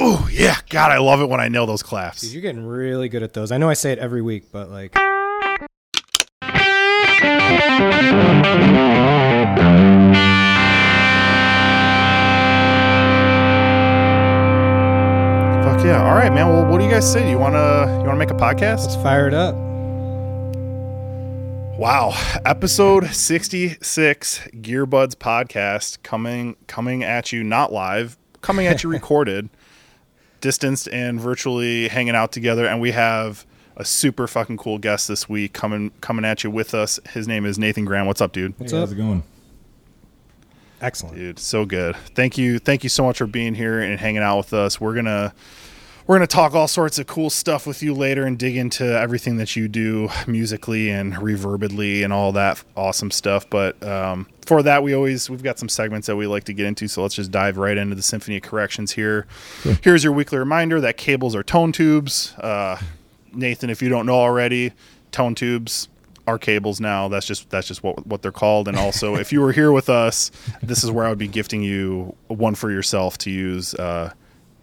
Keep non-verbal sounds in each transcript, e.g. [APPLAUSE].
Oh yeah, God, I love it when I nail those claps. Dude, you're getting really good at those. I know I say it every week, but like, Fuck yeah! All right, man. Well, what do you guys say? You wanna you wanna make a podcast? let's fire it up. Wow, episode sixty six, Gearbuds podcast coming coming at you not live, coming at you [LAUGHS] recorded, distanced and virtually hanging out together, and we have a super fucking cool guest this week coming coming at you with us. His name is Nathan Graham. What's up, dude? What's Hey, up? How's it going? Excellent. Dude, so good. Thank you. Thank you so much for being here and hanging out with us. We're going to we're going to talk all sorts of cool stuff with you later and dig into everything that you do musically and reverbedly and all that awesome stuff. But um, for that, we always we've got some segments that we like to get into. So let's just dive right into the Symphony of Corrections here. Here's your weekly reminder that cables are tone tubes. Uh, Nathan, if you don't know already, tone tubes are cables now. That's just that's just what what they're called. And also, if you were here with us, this is where I would be gifting you one for yourself to use. Uh,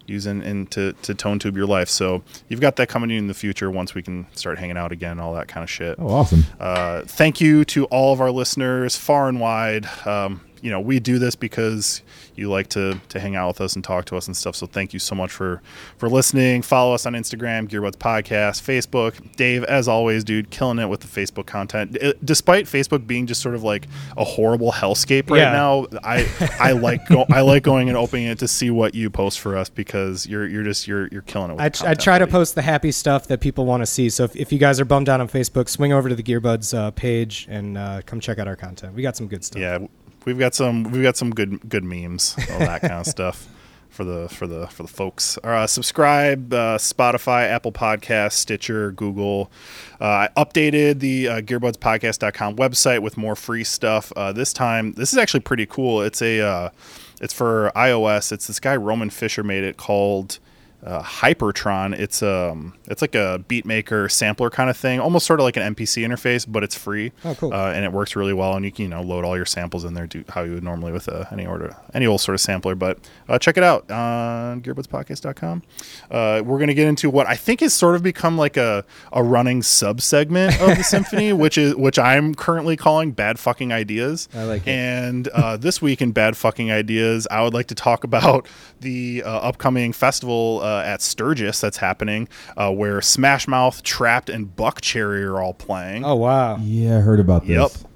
using and to, to tone tube your life so you've got that coming in the future once we can start hanging out again all that kind of shit Oh, awesome. uh, thank you to all of our listeners far and wide. Um, you know, we do this because you like to to hang out with us and talk to us and stuff. So thank you so much for for listening. Follow us on Instagram, Gearbuds Podcast, Facebook. Dave, as always, dude, killing it with the Facebook content. Despite Facebook being just sort of like a horrible hellscape right Yeah. now, I I [LAUGHS] like go, I like going and opening it to see what you post for us because you're you're just you're you're killing it. With I, the I content, try to post the happy stuff that people want to see. So if, if you guys are bummed out on Facebook, swing over to the Gearbuds uh, page and uh, come check out our content. We got some good stuff. Yeah, we've got some we've got some good good memes, all that kind of [LAUGHS] stuff for the for the for the folks. Uh, subscribe, uh, Spotify, Apple Podcast, Stitcher, Google. Uh, I updated the uh, GearbudsPodcast.com website with more free stuff. Uh, this time, this is actually pretty cool. It's a uh, it's for iOS. It's this guy Roman Fisher made it called uh, Hypertron. It's um it's like a beatmaker sampler kind of thing, almost sort of like an MPC interface, but it's free. Oh, cool. Uh, and it works really well, and you can you know load all your samples in there, do how you would normally with uh, any order any old sort of sampler. But uh, check it out on GearbudsPodcast.com. Uh, we're gonna get into what I think has sort of become like a a running sub segment of the [LAUGHS] symphony, which is which I'm currently calling bad fucking ideas. I like it. And uh, this week in bad fucking ideas, I would like to talk about the uh, upcoming festival uh, at Sturgis that's happening, uh, where Smash Mouth, Trapt, and Buckcherry are all playing. Oh wow. Yeah, I heard about Yep. this. Yep.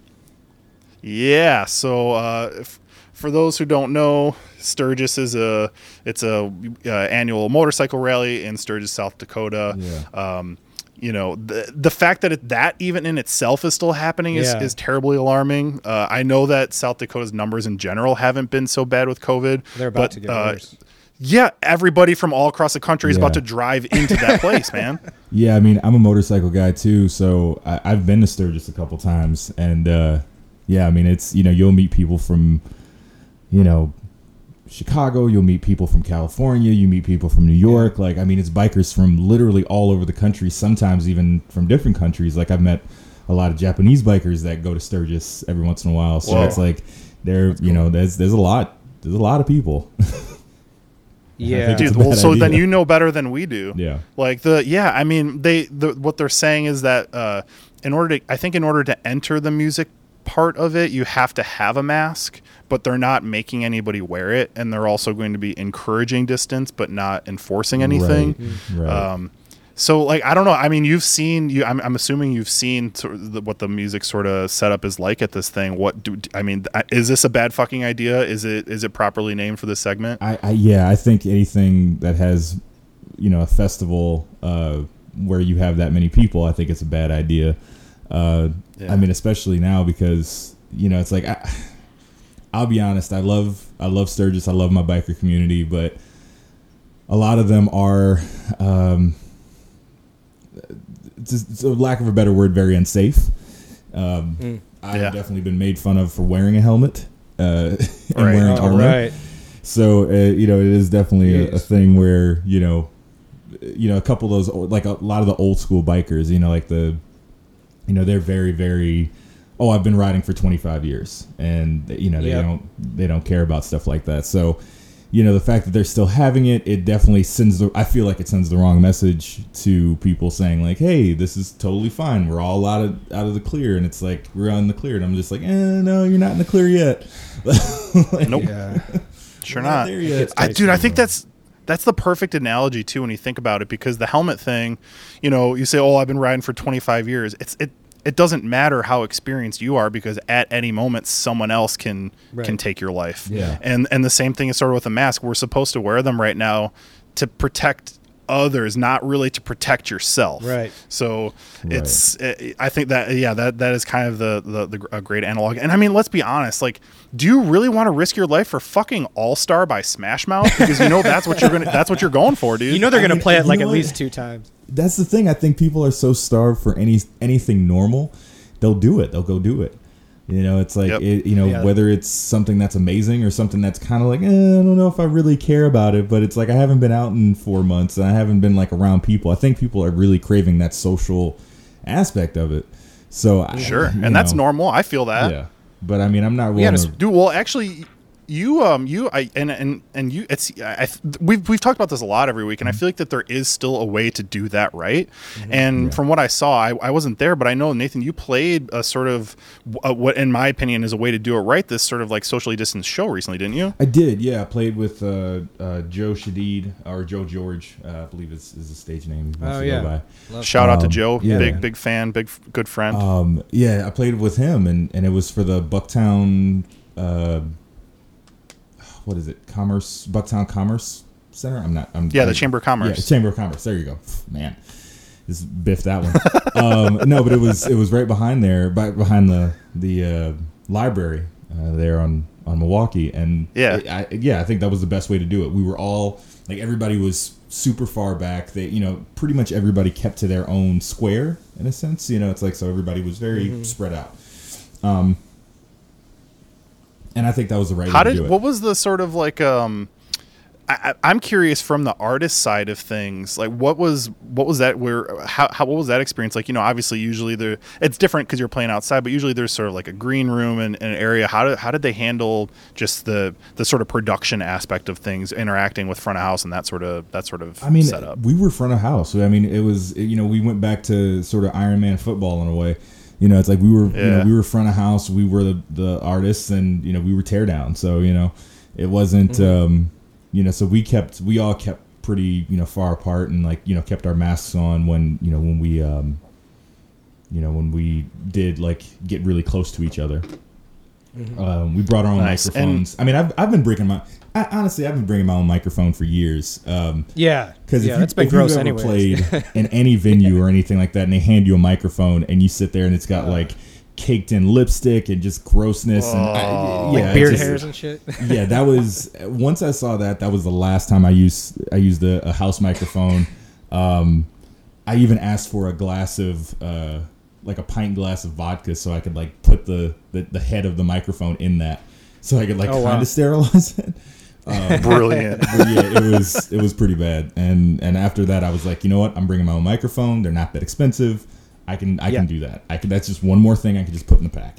Yeah. So uh, if, for those who don't know, Sturgis is a it's a uh, annual motorcycle rally in Sturgis, South Dakota. Yeah. Um, you know the the fact that it, that even in itself is still happening is, Yeah. is terribly alarming. Uh, I know that South Dakota's numbers in general haven't been so bad with COVID. They're about but, to get uh, worse. Yeah, everybody from all across the country is Yeah. about to drive into that [LAUGHS] place, man. Yeah, I mean, I'm a motorcycle guy too, so I, I've been to Sturgis a couple times, and uh, yeah, I mean, it's you know, you'll meet people from, you know, Chicago, you'll meet people from California, you meet people from New York. Like, I mean, it's bikers from literally all over the country, sometimes even from different countries. Like, I've met a lot of Japanese bikers that go to Sturgis every once in a while. So Whoa. it's like, there, you know, there's there's a lot, there's a lot of people. [LAUGHS] Yeah. Dude, well, bad so then you know better than we do. yeah. Like the yeah, I mean they the what they're saying is that uh, in order to I think in order to enter the music part of it, you have to have a mask, but they're not making anybody wear it, and they're also going to be encouraging distance but not enforcing anything. Right. right. Um, so like I don't know. I mean, you've seen you. I'm, I'm assuming you've seen sort of the, what the music sort of setup is like at this thing. What do I mean? Is this a bad fucking idea? Is it is it properly named for this segment? I, I yeah, I think anything that has, you know, a festival uh, where you have that many people, I think it's a bad idea. Uh, Yeah. I mean, especially now because you know it's like I, [SIGHS] I'll be honest, I love I love Sturgis, I love my biker community, but a lot of them are, um, just, so lack of a better word, very unsafe. Um, Mm. I've Yeah. definitely been made fun of for wearing a helmet uh, [LAUGHS] and Right. wearing All armor. right. So uh, you know, it is definitely a, a thing where you know, you know, a couple of those like a lot of the old school bikers, you know, like the, you know, they're very very, oh, I've been riding for 25 years, and you know they Yep. don't they don't care about stuff like that. So, you know the fact that they're still having it it definitely sends the i feel like it sends the wrong message to people saying like hey this is totally fine we're all out of out of the clear and it's like we're on the clear and i'm just like eh, no you're not in the clear yet [LAUGHS] Like, Nope. Yeah. Sure we're not. there yet. I, dude, I think that's that's the perfect analogy too when you think about it because the helmet thing, you know, you say, "Oh, I've been riding for 25 years." It's it it doesn't matter how experienced you are because at any moment someone else can Right. can take your life. Yeah. And and the same thing is sort of with a mask. We're supposed to wear them right now to protect others, not really to protect yourself. Right. So it's eh, I think that yeah that that is kind of the the, the a great analog. And I mean, let's be honest. Like, do you really want to risk your life for fucking All Star by Smash Mouth? Because you know that's what you're gonna [LAUGHS] that's what you're going for, dude. You know they're I gonna mean, play it like at what? least two times. that's the thing. I think people are so starved for any anything normal, they'll do it. They'll go do it. You know, it's like Yep. it, you know Yeah. whether it's something that's amazing or something that's kind of like eh, I don't know if I really care about it. But it's like I haven't been out in four months and I haven't been like around people. I think people are really craving that social aspect of it. So sure, [LAUGHS] you and that's normal. I feel that. Yeah, but I mean, I'm not really. Yeah, willing to. it's- Dude, well, actually, you, um, you, I, and and and you, it's, I, I- we've we've talked about this a lot every week, and I feel like that there is still a way to do that right. And Yeah. from what I saw, I, I wasn't there, but I know Nathan, you played a sort of uh what, in my opinion, is a way to do it right. This sort of like socially distanced show recently, didn't you? I did, yeah. I played with uh, uh, Joe Shadid or Joe George, uh, I believe is, is the stage name. Oh, yeah. by. Love Shout out to Um, Joe, yeah. big big fan, big good friend. Um, yeah, I played with him, and, and it was for the Bucktown. Uh, what is it? Commerce Bucktown Commerce Center. I'm not. I'm, yeah, the I- Chamber of Commerce. Yeah, Chamber of Commerce. There you go, man. Just biffed that one. [LAUGHS] um, no, but it was it was right behind there, behind the the uh, library uh, there on on Milwaukee, and Yeah. it- I, yeah, I think that was the best way to do it. We were all like everybody was super far back. They you know pretty much everybody kept to their own square in a sense. You know, it's like so everybody was very spread out. Um, and I think that was the right How way to did do it. what was the sort of like um I, I'm curious from the artist side of things, like what was what was that where how, how what was that experience like? You know, obviously usually there it's different because you're playing outside, but usually there's sort of like a green room and an area. How did how did they handle just the the sort of production aspect of things, interacting with front of house and that sort of that sort of I mean, setup? we were front of house. I mean, it was you know we went back to sort of Iron Man football in a way. You know, it's like we were you know we were front of house. We were the, the artists, and you know we were tear down. So you know, it wasn't Mm-hmm. um, you know. So we kept we all kept pretty you know far apart, and like you know kept our masks on when you know when we um, you know when we did like get really close to each other. Um, we brought our own Nice. And- microphones. I mean, I've, I've been bringing my I, honestly I've been bringing my own microphone for years. Um, Yeah, because yeah, if, you, if you've ever anyway. played [LAUGHS] in any venue or anything like that, and they hand you a microphone and you sit there and it's got like caked in lipstick and just grossness and I, yeah, like beard just- hairs and shit. [LAUGHS] yeah, that was once I saw that. That was the last time I used I used a, a house microphone. Um, I even asked for a glass of uh, like a pint glass of vodka so I could like put the, the, the head of the microphone in that so I could like Oh, kind wow. of sterilize it. [LAUGHS] Um, Brilliant. yeah, it was it was pretty bad. And and after that, I was like, you know what? I'm bringing my own microphone. They're not that expensive. I can I Yeah. can do that. I can. That's just one more thing I can just put in the pack.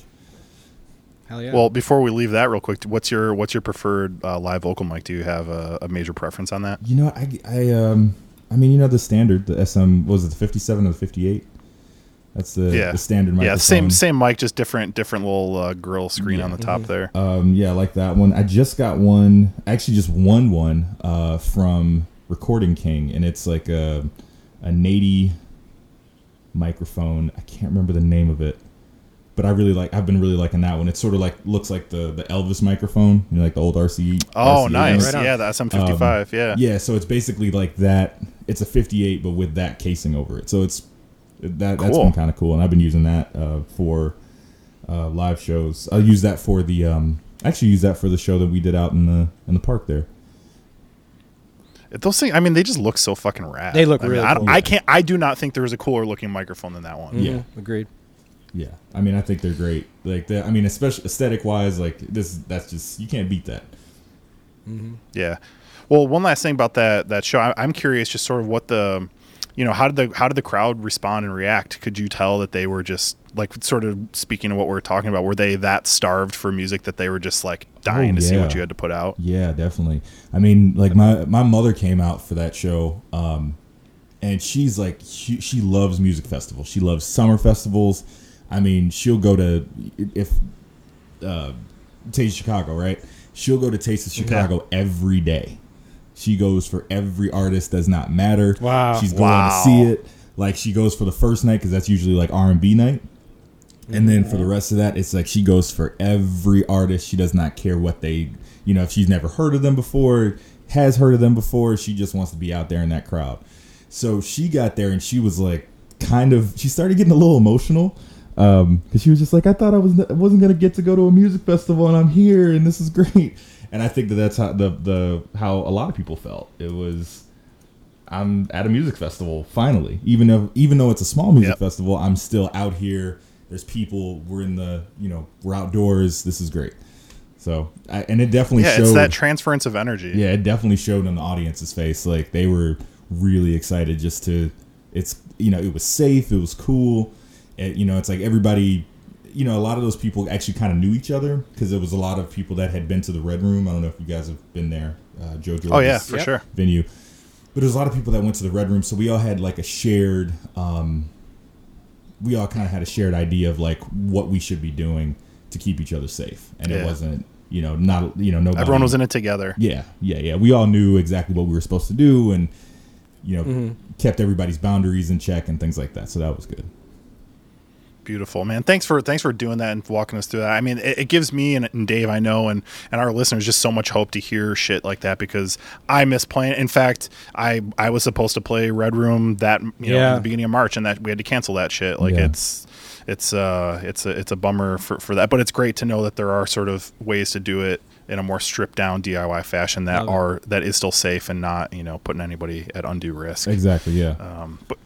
Hell yeah. Well, before we leave that real quick, what's your what's your preferred uh, live vocal mic? Do you have a, a major preference on that? You know, I I um I mean, you know, the standard, the SM what was it the 57 or the 58? That's the Yeah. the standard microphone. Yeah, same same mic, just different different little uh, grill screen Yeah. on the top there. Um, yeah, I like that one. I just got one. Actually just won one uh, from Recording King, and it's like a a Nady microphone. I can't remember the name of it, but I really like. I've been really liking that one. It sort of like looks like the the Elvis microphone, you know, like the old RCE. Oh, RCA nice. Right yeah, the SM55. yeah. Yeah, so it's basically like that. It's a 58, but with that casing over it. So it's that that's Cool. been kind of cool, and I've been using that uh, for uh, live shows. I use that for the um, I actually use that for the show that we did out in the in the park there. Those things, I mean, they just look so fucking rad. They look I really I, don't- cool. I can't. I do not think there is a cooler looking microphone than that one. Yeah. Mhm, agreed. Yeah, I mean, I think they're great. Like, the, I mean, especially aesthetic wise, like this, that's just you can't beat that. Yeah. Well, one last thing about that that show, I, I'm curious, just sort of what the, you know, how did the how did the crowd respond and react? Could you tell that they were just like sort of speaking of what we are talking about? Were they that starved for music that they were just like dying Oh, to see what you had to put out? Yeah, definitely. I mean, like my my mother came out for that show, um, and she's like she, she loves music festivals. She loves summer festivals. I mean, she'll go to if uh, Taste Chicago, right? She'll go to Taste of Chicago every day. She goes for every artist. Does not matter. Wow. She's going Wow. to see it. Like she goes for the first night because that's usually like R and B night. And then for the rest of that, it's like she goes for every artist. She does not care what they, you know, if she's never heard of them before, has heard of them before, she just wants to be out there in that crowd. So she got there and she was like, kind of, she started getting a little emotional um, because she was just like, I thought I was I wasn't gonna get to go to a music festival and I'm here and this is [LAUGHS] great. And I think that that's how the the how a lot of people felt. It was. I'm at a music festival finally. Even though even though it's a small music Yep. festival, I'm still out here. There's people. We're in the you know we're outdoors. This is great. So I, and it definitely Yeah, showed. it's that transference of energy. yeah, it definitely showed on the audience's face. Like they were really excited just to. It's you know it was safe. It was cool. It, you know it's like everybody. You know a lot of those people actually kind of knew each other because there was a lot of people that had been to the Red Room. I don't know if you guys have been there. Uh, Joe Jordan's Oh yeah, for Yep. sure. venue. But there's a lot of people that went to the Red Room, so we all had like a shared. Um, we all kind of had a shared idea of like what we should be doing to keep each other safe, and it wasn't, you know, not you know nobody. Everyone was in it together. Yeah, yeah, yeah. We all knew exactly what we were supposed to do, and you know, kept everybody's boundaries in check and things like that. So that was good. Beautiful, man. Thanks for thanks for doing that and walking us through that. I mean, it, it gives me and, and Dave, I know, and and our listeners just so much hope to hear shit like that because I miss playing. In fact, I I was supposed to play Red Room that you know in Yeah. the beginning of March, and that we had to cancel that shit. Like Yeah. it's it's uh it's a it's a bummer for for that, but it's great to know that there are sort of ways to do it in a more stripped down DIY fashion that Love are that is still safe and not you know putting anybody at undue risk. Exactly. Yeah. Um, but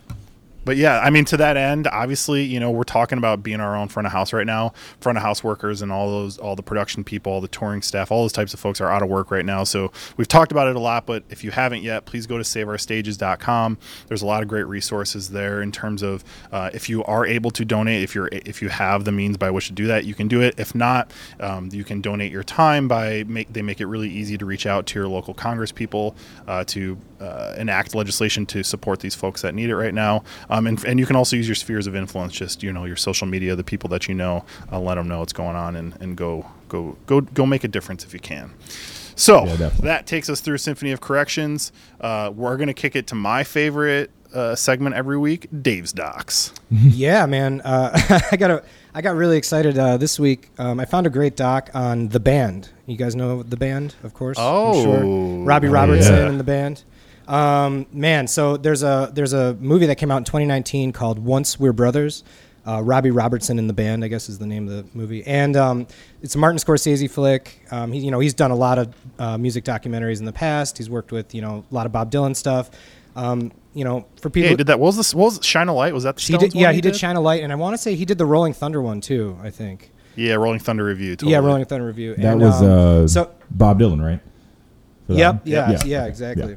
but yeah, I mean, to that end, obviously, you know, we're talking about being our own front of house right now. Front of house workers and all those, all the production people, all the touring staff, all those types of folks are out of work right now. So we've talked about it a lot, but if you haven't yet, please go to saveourstages.com. There's a lot of great resources there in terms of uh, if you are able to donate, if you're if you have the means by which to do that, you can do it. If not, um, you can donate your time by make they make it really easy to reach out to your local Congress people uh, to uh, enact legislation to support these folks that need it right now. Um, and, and you can also use your spheres of influence, just you know your social media, the people that you know, uh, let them know what's going on, and, and go go go go make a difference if you can. So Yeah, that takes us through Symphony of Corrections. Uh, we're gonna kick it to my favorite uh, segment every week, Dave's Docs. [LAUGHS] yeah, man. Uh, [LAUGHS] I got a, I got really excited uh, this week. Um, I found a great doc on the band. You guys know the band, of course. I'm Oh. Robbie Oh, Robertson yeah. and the band. Um, man, so there's a there's a movie that came out in 2019 called Once Were Brothers. Uh, Robbie Robertson in the band, I guess, is the name of the movie, and um, it's a Martin Scorsese flick. Um, he, you know, he's done a lot of uh, music documentaries in the past. He's worked with, you know, a lot of Bob Dylan stuff. Um, you know, for people, Yeah, he did that. What was this? What was? Shine a Light? Was that the he Stones did, yeah, one he did Shine a Light, and I want to say he did the Rolling Thunder one too. I think. Yeah, Rolling Thunder Revue. Totally. Yeah, Rolling Thunder Revue. that And, was um, uh, so Bob Dylan, right? For Yep. one? Yeah. Yeah. okay, exactly. yeah.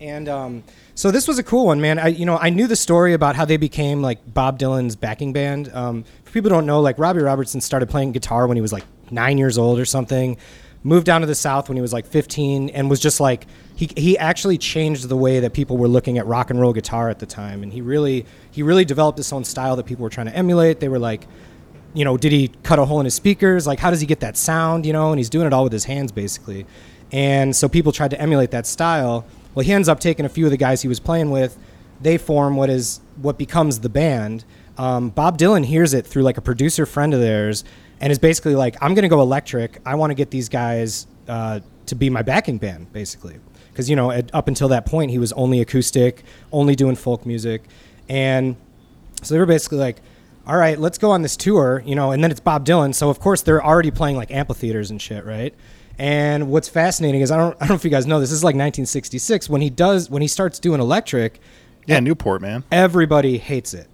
And um, so this was a cool one, man. I you know I knew the story about how they became like Bob Dylan's backing band. Um, for people who don't know, like Robbie Robertson started playing guitar when he was like nine years old or something. Moved down to the South when he was like 15, and was just like he he actually changed the way that people were looking at rock and roll guitar at the time. And he really he really developed his own style that people were trying to emulate. They were like, you know, did he cut a hole in his speakers? Like, how does he get that sound? You know, and he's doing it all with his hands basically. And so people tried to emulate that style. Well, he ends up taking a few of the guys he was playing with. They form what is what becomes the band. Um, Bob Dylan hears it through like a producer friend of theirs, and is basically like, "I'm going to go electric. I want to get these guys uh, to be my backing band, basically." Because you know, at, up until that point, he was only acoustic, only doing folk music, and so they were basically like, all right, let's go on this tour, you know, and then it's Bob Dylan. So of course they're already playing like amphitheaters and shit, right? And what's fascinating is I don't I don't know if you guys know this. This is like 1966 when he does when he starts doing electric, Yeah, Newport, man. everybody hates it.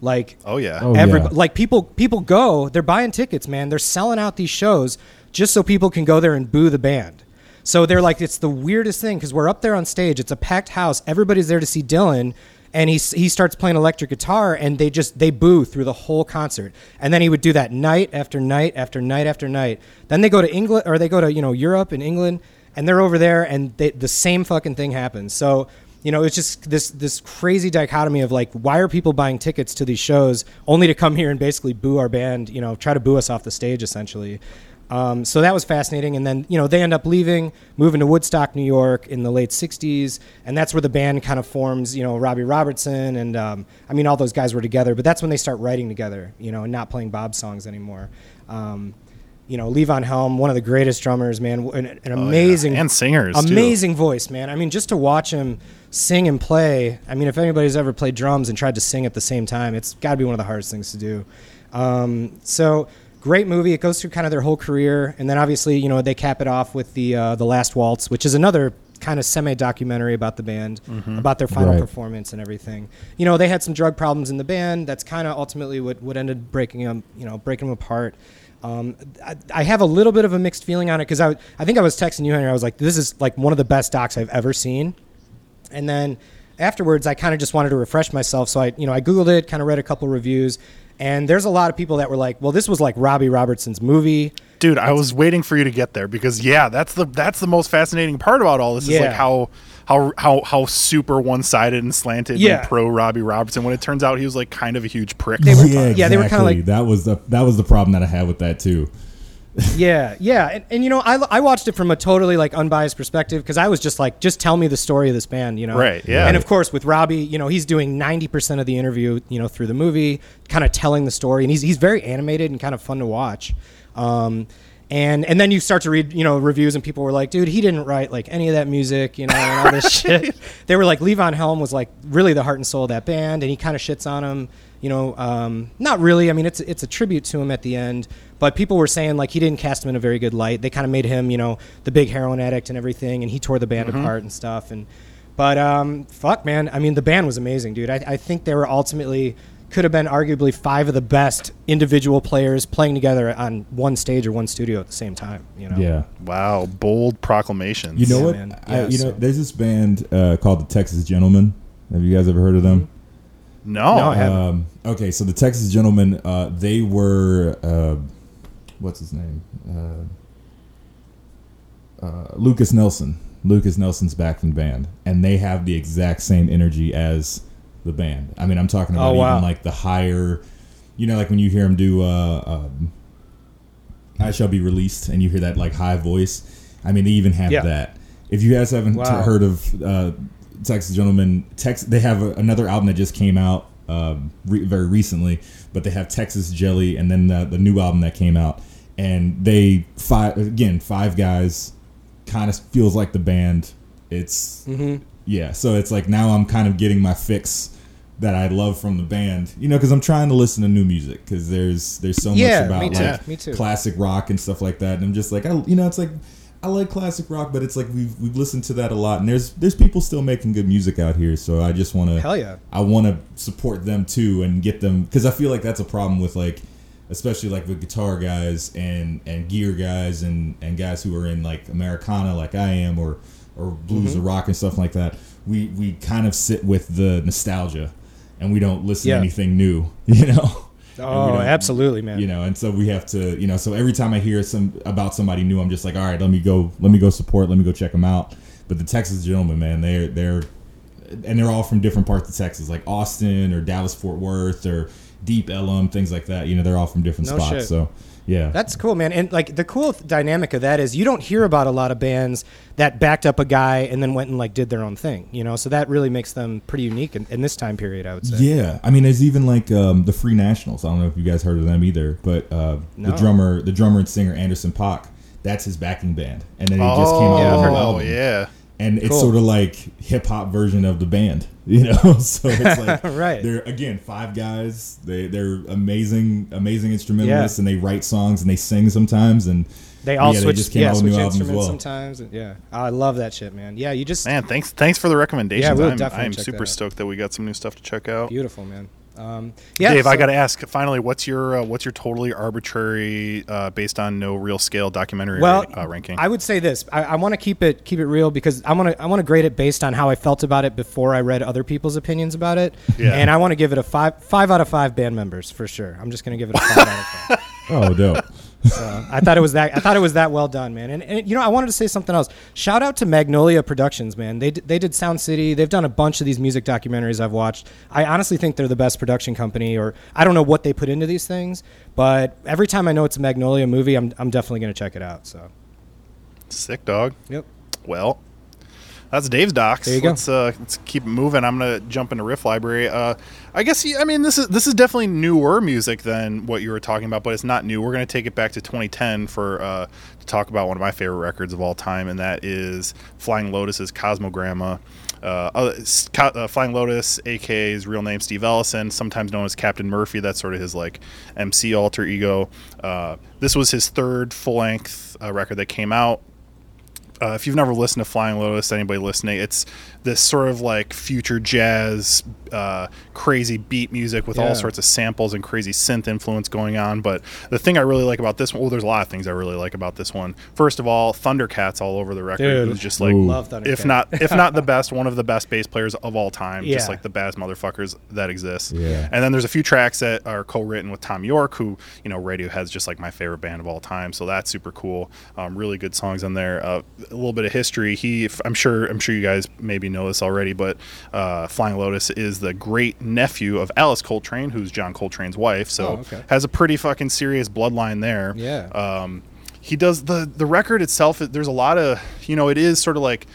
Like Oh yeah. Oh, every yeah. like people people go, they're buying tickets, man. They're selling out these shows just so people can go there and boo the band. So they're like, it's the weirdest thing because we're up there on stage. It's a packed house. Everybody's there to see Dylan, and he he starts playing electric guitar, and they just they boo through the whole concert, and then he would do that night after night after night after night. Then they go to England or they go to you know Europe and England, and they're over there, and they, the same fucking thing happens. So you know, it's just this this crazy dichotomy of like, why are people buying tickets to these shows only to come here and basically boo our band? You know, try to boo us off the stage essentially. Um, so that was fascinating, and then you know they end up leaving, moving to Woodstock, New York, in the late '60s, and that's where the band kind of forms. You know, Robbie Robertson, and um, I mean all those guys were together, but that's when they start writing together. You know, and not playing Bob songs anymore. Um, you know, Levon Helm, one of the greatest drummers, man, an, an amazing And singers, too. amazing voice, man. I mean, just to watch him sing and play. I mean, if anybody's ever played drums and tried to sing at the same time, it's got to be one of the hardest things to do. Um, so great movie. It goes through kind of their whole career, and then obviously, you know, they cap it off with the uh, the Last Waltz, which is another kind of semi documentary about the band, about their final Right. performance and everything. You know, they had some drug problems in the band. That's kind of ultimately what what ended breaking them, you know, breaking them apart. Um, I, I have a little bit of a mixed feeling on it because I, I think I was texting you, Henry. I was like, this is like one of the best docs I've ever seen. And then afterwards, I kind of just wanted to refresh myself. So I, you know, I Googled it, kind of read a couple reviews. And there's a lot of people that were like, well, this was like Robbie Robertson's movie. dude i was waiting for you to get there because yeah that's the that's the most fascinating part about all this is like how how how how super one-sided and slanted Yeah. and pro robbie robertson when it turns out he was like kind of a huge prick They were- yeah, yeah, they were kinda like- that was the that was the problem that I had with that too. Yeah, yeah, and, and you know, I, I watched it from a totally like unbiased perspective because I was just like, just tell me the story of this band, you know? Right, yeah. And of course, with Robbie, you know, he's doing ninety percent of the interview, you know, through the movie, kind of telling the story, and he's he's very animated and kind of fun to watch. Um, and and then you start to read, you know, reviews, and people were like, dude, he didn't write like any of that music, you know, and all this [LAUGHS] shit. They were like, Levon Helm was like really the heart and soul of that band, and he kind of shits on him. You know, um, not really. I mean, it's it's a tribute to him at the end, but people were saying like he didn't cast him in a very good light. They kind of made him, you know, the big heroin addict and everything, and he tore the band apart and stuff. And but um, fuck, man, I mean, the band was amazing, dude. I, I think they were ultimately could have been arguably five of the best individual players playing together on one stage or one studio at the same time. You know, Yeah. wow bold proclamations You know Yeah, what? man. I, Yeah, you know, there's this band uh, called the Texas Gentlemen. Have you guys ever heard of them? no, No, I haven't. Um, okay, so the Texas Gentlemen, uh, they were uh, what's his name? Uh, uh, Lukas Nelson. Lukas Nelson's back in the band, and they have the exact same energy as the band. I mean, I'm talking about Oh, wow. even like the higher, you know, like when you hear them do uh, um, "I Shall Be Released," and you hear that like high voice. I mean, they even have Yeah. that. If you guys haven't Wow. heard of uh, Texas Gentlemen, Tex, they have a, another album that just came out um, re- very recently, but they have Texas Jelly, and then the, the new album that came out, and they five again five guys, kind of feels like the band. It's Mm-hmm. yeah, so it's like now I'm kind of getting my fix that I love from the band, you know, because I'm trying to listen to new music because there's there's so Yeah, much about me too, like me too. classic rock and stuff like that, and I'm just like, I, you know, it's like I like classic rock, but it's like we've we've listened to that a lot, and there's there's people still making good music out here, so I just want to Hell yeah. I want to support them too and get them because I feel like that's a problem with like especially like with guitar guys and and gear guys and and guys who are in like Americana like I am or or blues Mm-hmm. or rock and stuff like that. We we kind of sit with the nostalgia and we don't listen Yeah. to anything new, [LAUGHS] you know. Oh, absolutely, man. You know, and so we have to, you know, so every time I hear some about somebody new, I'm just like, all right, let me go, let me go support, let me go check them out. But the Texas gentlemen, man, they're they're, and they're all from different parts of Texas, like Austin or Dallas Fort Worth or Deep Ellum, things like that. You know, they're all from different No spots. shit. So yeah, That's cool, man. And like the cool dynamic of that is you don't hear about a lot of bands that backed up a guy and then went and like did their own thing, you know. So that really makes them pretty unique in, in this time period, I would say. Yeah, I mean, there's even like um, the Free Nationals. I don't know if you guys heard of them either, but uh, No. the drummer, the drummer and singer Anderson .Paak, that's his backing band, and then he just came out Yeah, with a new oh album. yeah and it's Cool. sort of like hip hop version of the band, [LAUGHS] you know. [LAUGHS] so it's like [LAUGHS] Right. they're again five guys. They they're amazing, amazing instrumentalists, Yeah. and they write songs and they sing sometimes. And They all yeah, switch, they just came yeah, out with switch new album as instruments well. sometimes. And, yeah, I love that shit, man. Yeah, you just man thanks thanks for the recommendations Yeah, we'll I'm, definitely I'm check super that out. stoked that we got some new stuff to check out beautiful, man. Um, yeah, Dave, I got to ask finally, what's your uh, what's your totally arbitrary, uh, based on no real scale documentary well, ra- uh, ranking? I would say this. I, I want to keep it keep it real because I want to I want to grade it based on how I felt about it before I read other people's opinions about it. Yeah. And I want to give it a five five out of five band members for sure. I'm just gonna give it a five out of five. [LAUGHS] Oh, dope. So I thought it was that I thought it was that well done, man. And, and you know, I wanted to say something else. Shout out to Magnolia Productions, man. They d- they did Sound City. They've done a bunch of these music documentaries I've watched. I honestly think they're the best production company, or I don't know what they put into these things, but every time I know it's a Magnolia movie, I'm I'm definitely gonna check it out. So, Sick dog. yep. Well, that's Dave's docs. There you let's uh, let's keep moving. I'm gonna jump into Riff Library. Uh, I guess I mean this is this is definitely newer music than what you were talking about, but it's not new. We're gonna take it back to 2010 for uh, to talk about one of my favorite records of all time, and that is Flying Lotus's Cosmogramma. Uh, uh, uh, Flying Lotus, aka his real name Steve Ellison, sometimes known as Captain Murphy. That's sort of his like MC alter ego. Uh, this was his third full length uh, record that came out uh, if you've never listened to Flying Lotus, anybody listening, it's this sort of like future jazz, uh, crazy beat music with Yeah. all sorts of samples and crazy synth influence going on. But the thing I really like about this one, well, there's a lot of things I really like about this one. First of all, Thundercat's all over the record. Dude. Just like, if not, if not the [LAUGHS] best, one of the best bass players of all time. Just like the best motherfuckers that exist. Yeah. And then there's a few tracks that are co-written with Thom Yorke, who you know Radiohead's just like my favorite band of all time. So that's super cool. Um, really good songs on there. Uh, a little bit of history. He, I'm sure, I'm sure you guys maybe know this already, but uh, Flying Lotus is the great nephew of Alice Coltrane, who's John Coltrane's wife. So Oh, okay. has a pretty fucking serious bloodline there. Yeah. Um, he does the the record itself. There's a lot of you know, it is sort of like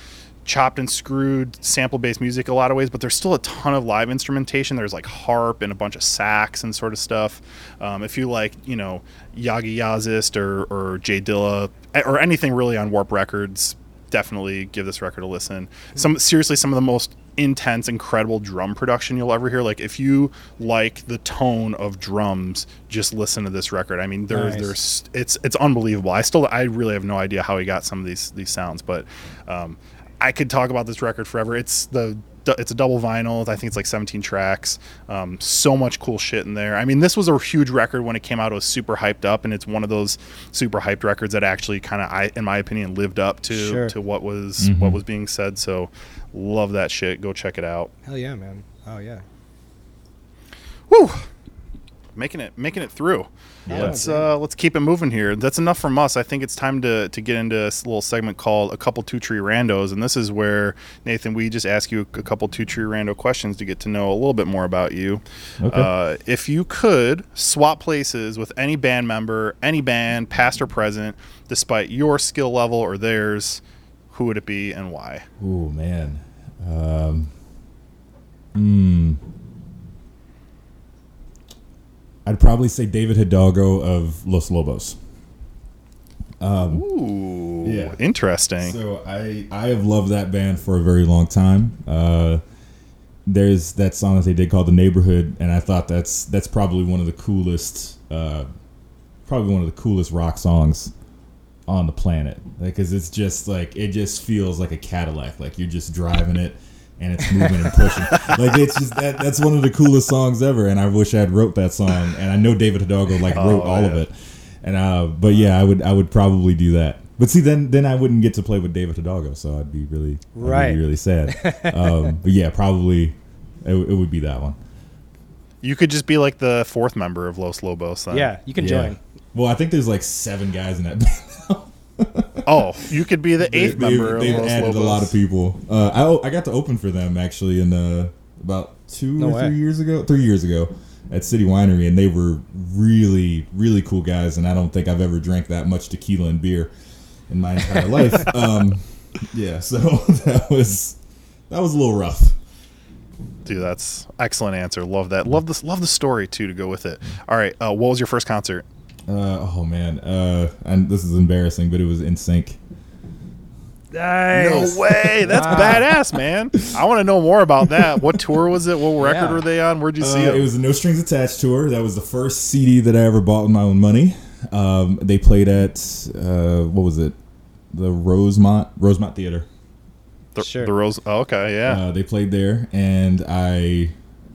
chopped and screwed sample based music a lot of ways, but there's still a ton of live instrumentation. There's like harp and a bunch of sax and sort of stuff. Um, if you like, you know, Yagi Yazist or, or J Dilla or anything really on Warp Records, definitely give this record a listen. Some seriously, some of the most intense, incredible drum production you'll ever hear. Like if you like the tone of drums, just listen to this record. I mean, there's Nice. there's it's it's unbelievable. I still I really have no idea how he got some of these these sounds, but um, I could talk about this record forever. It's the it's a double vinyl. I think it's like 17 tracks. Um, so much cool shit in there. I mean, this was a huge record when it came out. It was super hyped up, and it's one of those super hyped records that actually kind of, I, in my opinion, lived up to Sure. to what was what was being said. So, love that shit. Go check it out. Hell yeah, man. Oh yeah. Woo! Making it making it through. Yeah. let's uh, let's keep it moving here. That's enough from us. I think it's time to to get into a little segment called a couple two tree randos, and this is where Nathan we just ask you a couple two tree rando questions to get to know a little bit more about you. Okay. Uh, if you could swap places with any band member, any band, past or present, despite your skill level or theirs, who would it be and why? Oh man. Um, hmm. I'd probably say David Hidalgo of Los Lobos. Ooh, Yeah. interesting. So I I have loved that band for a very long time. Uh, there's that song that they did called "The Neighborhood," and I thought that's that's probably one of the coolest, uh, probably one of the coolest rock songs on the planet. Because it's just like it just feels like a Cadillac, like you're just driving it and it's moving and pushing. [LAUGHS] like it's just that that's one of the coolest songs ever. And I wish I had wrote that song. And I know David Hidalgo like wrote Oh, all of it. And uh, but yeah, I would I would probably do that. But see, then then I wouldn't get to play with David Hidalgo, so I'd be really I'd be Right. really sad. [LAUGHS] um, but yeah, probably it, it would be that one. You could just be like the fourth member of Los Lobos. Then. Yeah, you can Yeah. join. Well, I think there's like seven guys in that band. Oh, you could be the eighth They- member They've, they've Los added Lobos. a lot of people. Uh, I o- I got to open for them actually in uh, about two No or way. three years ago. Three years ago at City Winery, and they were really really cool guys. And I don't think I've ever drank that much tequila and beer in my entire life. [LAUGHS] Um, yeah, so [LAUGHS] that was that was a little rough. Dude, that's excellent answer. Love that. Love this. Love the story too to go with it. All right. Uh, what was your first concert? Uh, oh man, uh, and this is embarrassing, but it was NSYNC. Nice. No [LAUGHS] way. That's Wow. badass, man. I want to know more about that. What tour was it? What record Yeah. were they on? Where'd you see Uh, it? it was a No Strings Attached tour. That was the first CD that I ever bought with my own money. Um, they played at uh, what was it? The Rosemont Rosemont Theater. the, Sure. the Rose. Oh, okay. Yeah. Uh, they played there, and I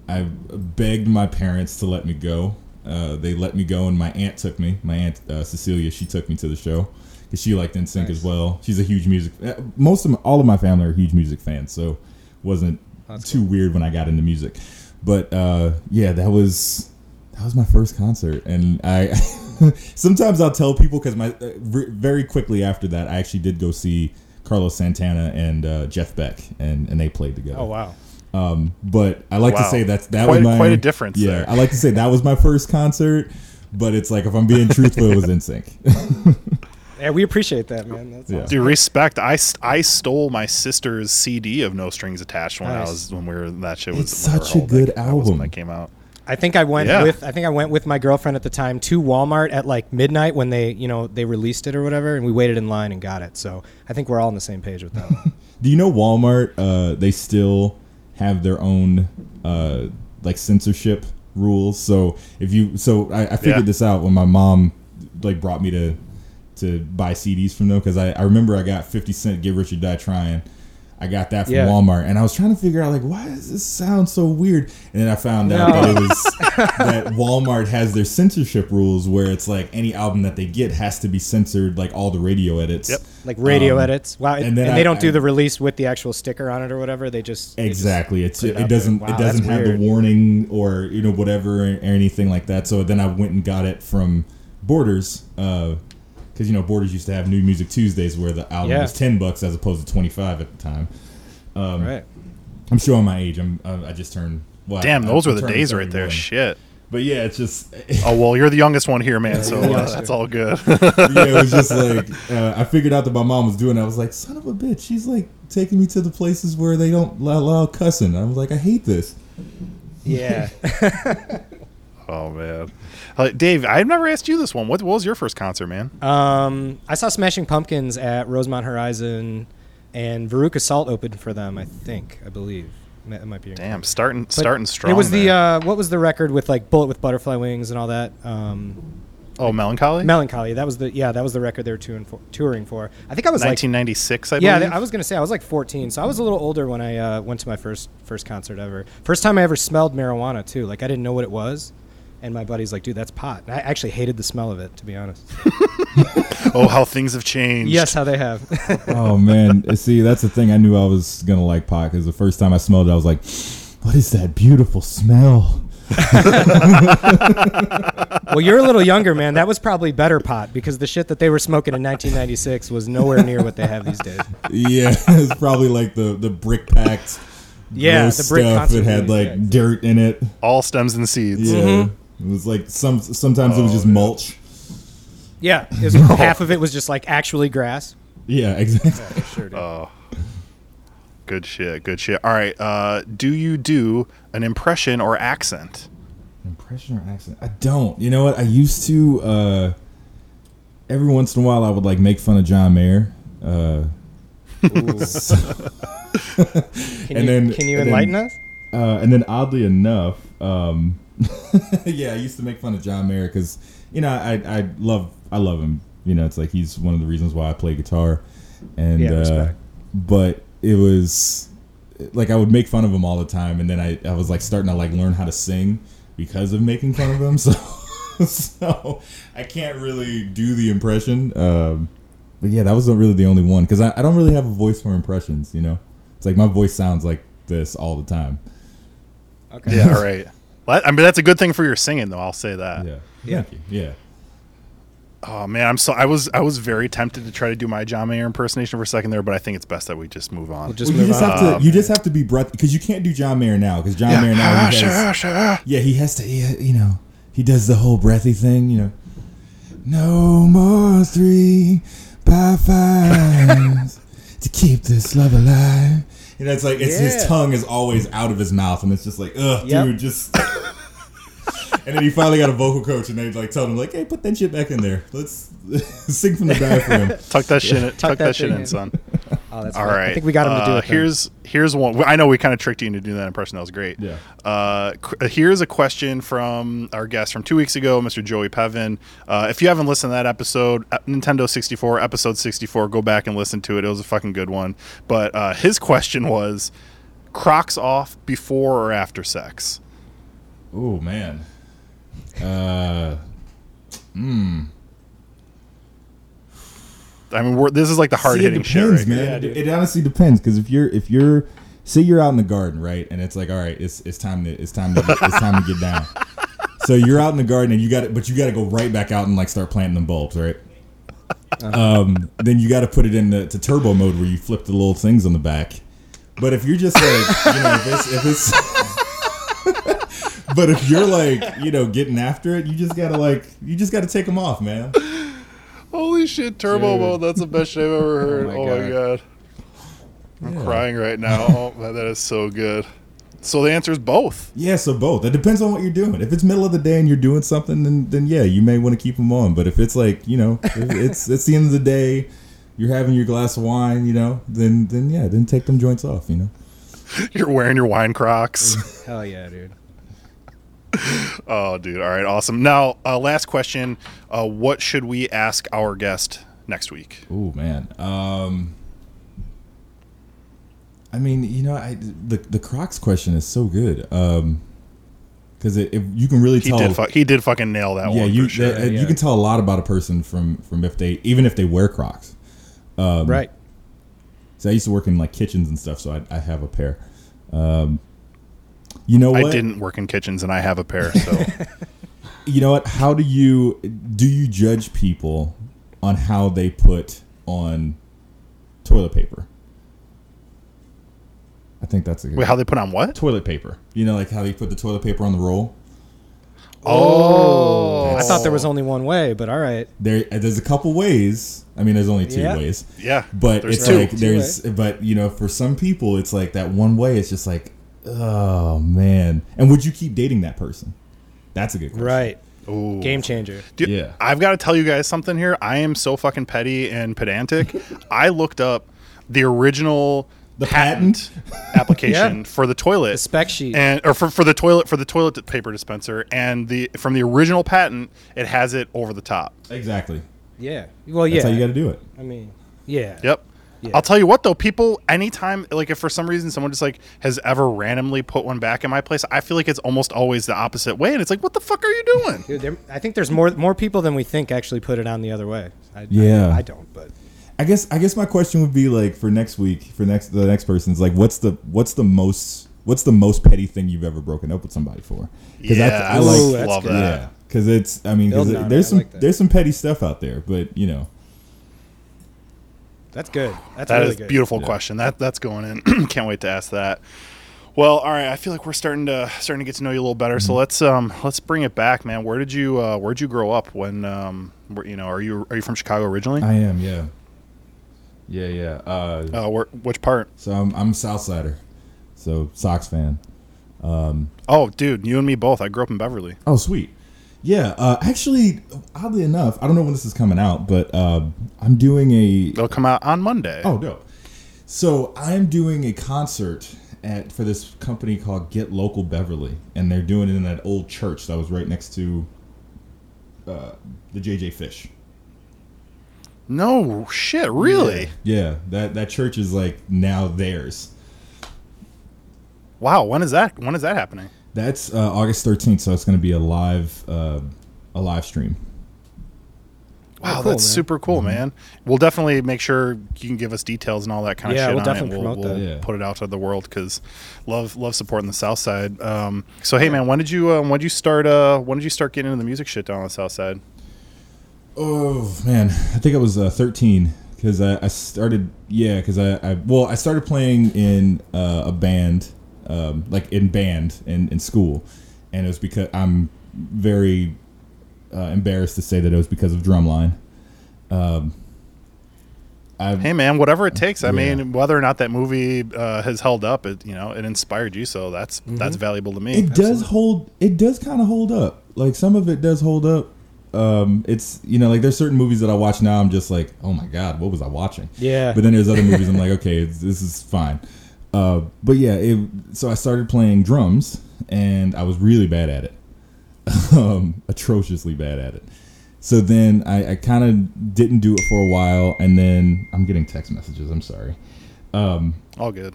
I begged my parents to let me go. Uh, they let me go, and my aunt took me. My aunt uh, Cecilia, she took me to the show because she liked NSYNC Nice. as well. She's a huge music. uh, Most of my, all of my family are huge music fans, so wasn't That's too weird when I got into music. But uh, yeah, that was that was my first concert, and I [LAUGHS] sometimes I'll tell people because my uh, very quickly after that, I actually did go see Carlos Santana and uh, Jeff Beck, and and they played together. Oh wow. Um, but I like to say that's that Quite- was my quite a difference Yeah, there. I like to say that was my first concert, but it's like if I'm being truthful, it was NSYNC. [LAUGHS] Yeah, we appreciate that, man. That's Yeah. awesome. Dude, respect. I, I stole my sister's CD of No Strings Attached when I was when we were that shit was It's when we were such a good That- that album. that came out. I think I went Yeah. with I think I went with my girlfriend at the time to Walmart at like midnight when they you know they released it or whatever, and we waited in line and got it. So I think we're all on the same page with that. one. [LAUGHS] Do you know Walmart? Uh, they still have their own uh, like censorship rules. So if you, so I, I figured Yeah. this out when my mom like brought me to to buy CDs from them because I, I remember I got Fifty Cent "Get Rich or Die Trying." I got that from Yeah. Walmart, and I was trying to figure out like why does this sound so weird, and then I found out No. that it was [LAUGHS] that Walmart has their censorship rules where it's like any album that they get has to be censored, like all the radio edits. Yep. like radio Um, edits. Wow, and, and then they don't do the release with the actual sticker on it or whatever. They just they just Exactly. It's put it, it doesn't. Wow, it doesn't have weird. the warning or you know whatever or, anything like that. So then I went and got it from Borders because you know Borders used to have New Music Tuesdays where the album Yeah. was ten bucks as opposed to twenty five at the time. Um, right. I'm showing my age. I'm I, I just turned. Well, Damn, I- those I'm were the turning days right there. Shit. But yeah, it's just [LAUGHS] Oh well, you're the youngest one here, man. So Yeah. uh, that's all good. [LAUGHS] yeah, it was just like uh, I figured out that my mom was doing. it. I was like, son of a bitch. She's like taking me to the places where they don't allow allow cussing. I was like, I hate this. Yeah. [LAUGHS] oh man, uh, Dave, I've never asked you this one. What, what was your first concert, man? um, I saw Smashing Pumpkins at Rosemont Horizon, and Veruca Salt opened for them. I think, I believe. It might be Damn, starting But starting strong. It was the uh, what was the record with like Bullet with Butterfly Wings and all that. Um, oh Mellon Collie. Melancholy. That was the yeah. That was the record they were touring for. Touring for. I think I was like 1996, I yeah. I was gonna say I was like 14, so I was a little older when I uh, went to my first first concert ever. First time I ever smelled marijuana too. Like I didn't know what it was, and my buddy's like, "Dude, that's pot." And I actually hated the smell of it, to be honest. [LAUGHS] oh, how things have changed. yes, how they have. [LAUGHS] oh man, see that's the thing. I knew I was gonna like pot because the first time I smelled it, I was like, "What is that beautiful smell?" [LAUGHS] well, you're a little younger, man. That was probably better pot because the shit that they were smoking in 1996 was nowhere near what they have these days. Yeah, it's probably like the the brick packed. Yeah, the brick stuff. concert It had like yeah, exactly. dirt in it. all stems and seeds. Yeah, Mm-hmm. It was like some. Sometimes it was Oh, just yeah. mulch. Yeah, it was, [LAUGHS] half of it was just like actually grass. Yeah, [LAUGHS] exactly. Sure, dude. Oh, good shit. Good shit. All right. Uh, do you do an impression or accent? Impression or accent? I don't. You know what? I used to. uh Every once in a while, I would like make fun of John Mayer. Uh, so- [LAUGHS] Can and you, then- can you and then- enlighten us? Uh, and then oddly enough, um, [LAUGHS] yeah, I used to make fun of John Mayer because you know I I love I love him. You know, it's like he's one of the reasons why I play guitar, and Yeah, uh, but it was like I would make fun of him all the time, and then I I was like starting to like learn how to sing because of making fun of him. [LAUGHS] So so I can't really do the impression. Um, but yeah, that wasn't really the only one because I, I don't really have a voice for impressions. You know, it's like my voice sounds like this all the time. Okay. Yeah. all right. [LAUGHS] Well, I mean, that's a good thing for your singing, though. I'll say that. Yeah. Yeah. Thank you. Yeah. Oh man, I'm so I was I was very tempted to try to do my John Mayer impersonation for a second there, but I think it's best that we just move on. We'll just Well, you just on. have to. Um, you just have to be breath because you can't do John Mayer now because John Mayer now he has, yeah he has to he, you know he does the whole breathy thing you know no more three by fives [LAUGHS] to keep this love alive you know it's like it's his tongue is always out of his mouth and it's just like ugh Yep. dude just and then he finally got a vocal coach and they like told him like hey put that shit back in there let's [LAUGHS] sing from the diaphragm [LAUGHS] Tuck that shit. in- Tuck, that that, shit in, in. son. [LAUGHS] Oh, that's All fine. right. I think we got him to do Uh, it. then. Here's here's one. I know we kind of tricked you into doing that impression. That was great. Yeah. Uh, qu- here's a question from our guest from two weeks ago, Mr. Joey Pevin. Uh, if you haven't listened to that episode, uh, Nintendo 64, episode 64, go back and listen to it. It was a fucking good one. But uh, his question was, Crocs off before or after sex? Oh man. Uh. Hmm. I mean, we're, this is like the hard See, hitting it shit, right? man. Yeah, it, it honestly depends because if you're if you're say you're out in the garden, right, and it's like, all right, it's it's time to it's time to get, it's time to get down. So you're out in the garden and you got it, but you got to go right back out and like start planting them bulbs, right? Um, then you got to put it in the to turbo mode where you flip the little things on the back. But if you're just like, you know, if it's, if it's [LAUGHS] but if you're like, you know, getting after it, you just gotta like, you just gotta take them off, man. Holy shit, turbo Dude. mode. That's the best shit I've ever [LAUGHS] oh heard. my oh my god. I'm Yeah. crying right now. Oh, [LAUGHS] man, that is so good. So the answer is both. Yeah, so both. It depends on what you're doing. If it's middle of the day and you're doing something, then then yeah, you may want to keep them on. But if it's like you know, [LAUGHS] it's it's the end of the day, you're having your glass of wine, you know, then then yeah, then take them joints off, you know. You're wearing your wine crocs. Hell yeah, dude. [LAUGHS] oh, dude. All right, awesome. Now, uh, last question. Uh, what should we ask our guest next week? Oh man. Um I mean, you know, I the the Crocs question is so good. Um because if you can really He tell did. Fu- he did fucking nail that yeah, one you for sure. that- yeah. you can tell a lot about a person from from if they even if they wear Crocs. Um, right. So I used to work in like kitchens and stuff, so I, I have a pair. Um, you know what? I didn't work in kitchens, and I have a pair. So [LAUGHS] You know what? How do you do you judge people on how they put on toilet paper? I think that's a good wait, how they put on what? toilet paper. You know, like how they put the toilet paper on the roll. Oh, oh. I thought there was only one way, but all right. There, there's a couple ways. I mean, there's only two Yeah. ways. Yeah, But there's it's two. like there's, but you know, for some people, it's like that one way. It's just like, oh man. And would you keep dating that person? That's a good question. Right. Ooh. Game changer. Dude, Yeah. I've got to tell you guys something here. I am so fucking petty and pedantic. [LAUGHS] I looked up the original The patent, [LAUGHS] application Yeah. for the toilet The spec sheet. and or for, for the toilet for the toilet paper dispenser and the from the original patent it has it over the top. Exactly. yeah. Well, yeah. That's how you got to do it. I mean, yeah. Yep. Yeah. I'll tell you what though, people anytime like if for some reason someone just like has ever randomly put one back in my place, I feel like it's almost always the opposite way and it's like what the fuck are you doing? Dude, there, I think there's more more people than we think actually put it on the other way. I, Yeah. I, I don't, but I guess I guess my question would be like for next week for next the next person's like what's the what's the most what's the most petty thing you've ever broken up with somebody for? Yeah, I, I like that's love good. that. yeah because it's I mean 'cause Building on there's it, I some like there's some petty stuff out there but you know that's good. That's That is really good. beautiful Yeah. question. That that's going in. [CLEARS THROAT] Can't wait to ask that. Well, all right. I feel like we're starting to starting to get to know you a little better. Mm-hmm. So let's um let's bring it back, man. Where did you uh, where'd you grow up? When um where, you know are you are you from Chicago originally? I am yeah yeah yeah uh, uh, where, which part? so I'm I'm a Southsider so Sox fan Um, Oh, dude, you and me both. I grew up in Beverly. oh sweet yeah uh, actually oddly enough I don't know when this is coming out but uh, I'm doing a It'll come out on Monday. Oh no! So I'm doing a concert at for this company called Get Local Beverly, and they're doing it in that old church that was right next to uh, the JJ Fish. No shit, really? Yeah, that that church is like now theirs. Wow. When is that? When is that happening? That's uh, August 13th, so it's going to be a live uh, a live stream. Wow, cool, that's man. super cool, Mm-hmm. man. We'll definitely make sure you can give us details and all that kind of Yeah, shit we'll on definitely it. We'll, promote we'll that. Yeah. put it out to the world because love love supporting the South Side. Um, so hey, man, when did you um, when did you start uh, when did you start getting into the music shit down on the South Side? Oh man, I think I was uh, 13 because I, I started. Yeah, because I, I well I started playing in uh, a band, um, like in band in, in school, and it was because I'm very uh, embarrassed to say that it was because of drumline. Um, I Hey, man, whatever it takes. I Yeah. mean, whether or not that movie uh, has held up, it you know it inspired you, so that's that's valuable to me. it does hold. It does kind of hold up. Like some of it does hold up. Um, it's you know like there's certain movies that I watch now. I'm just like, oh my god, what was I watching? Yeah. But then there's other movies I'm like, okay, [LAUGHS] this is fine. Uh, but yeah, it, so I started playing drums, and I was really bad at it, [LAUGHS] um, atrociously bad at it. So then I, I kind of didn't do it for a while, and then I'm getting text messages. I'm sorry. Um, All good.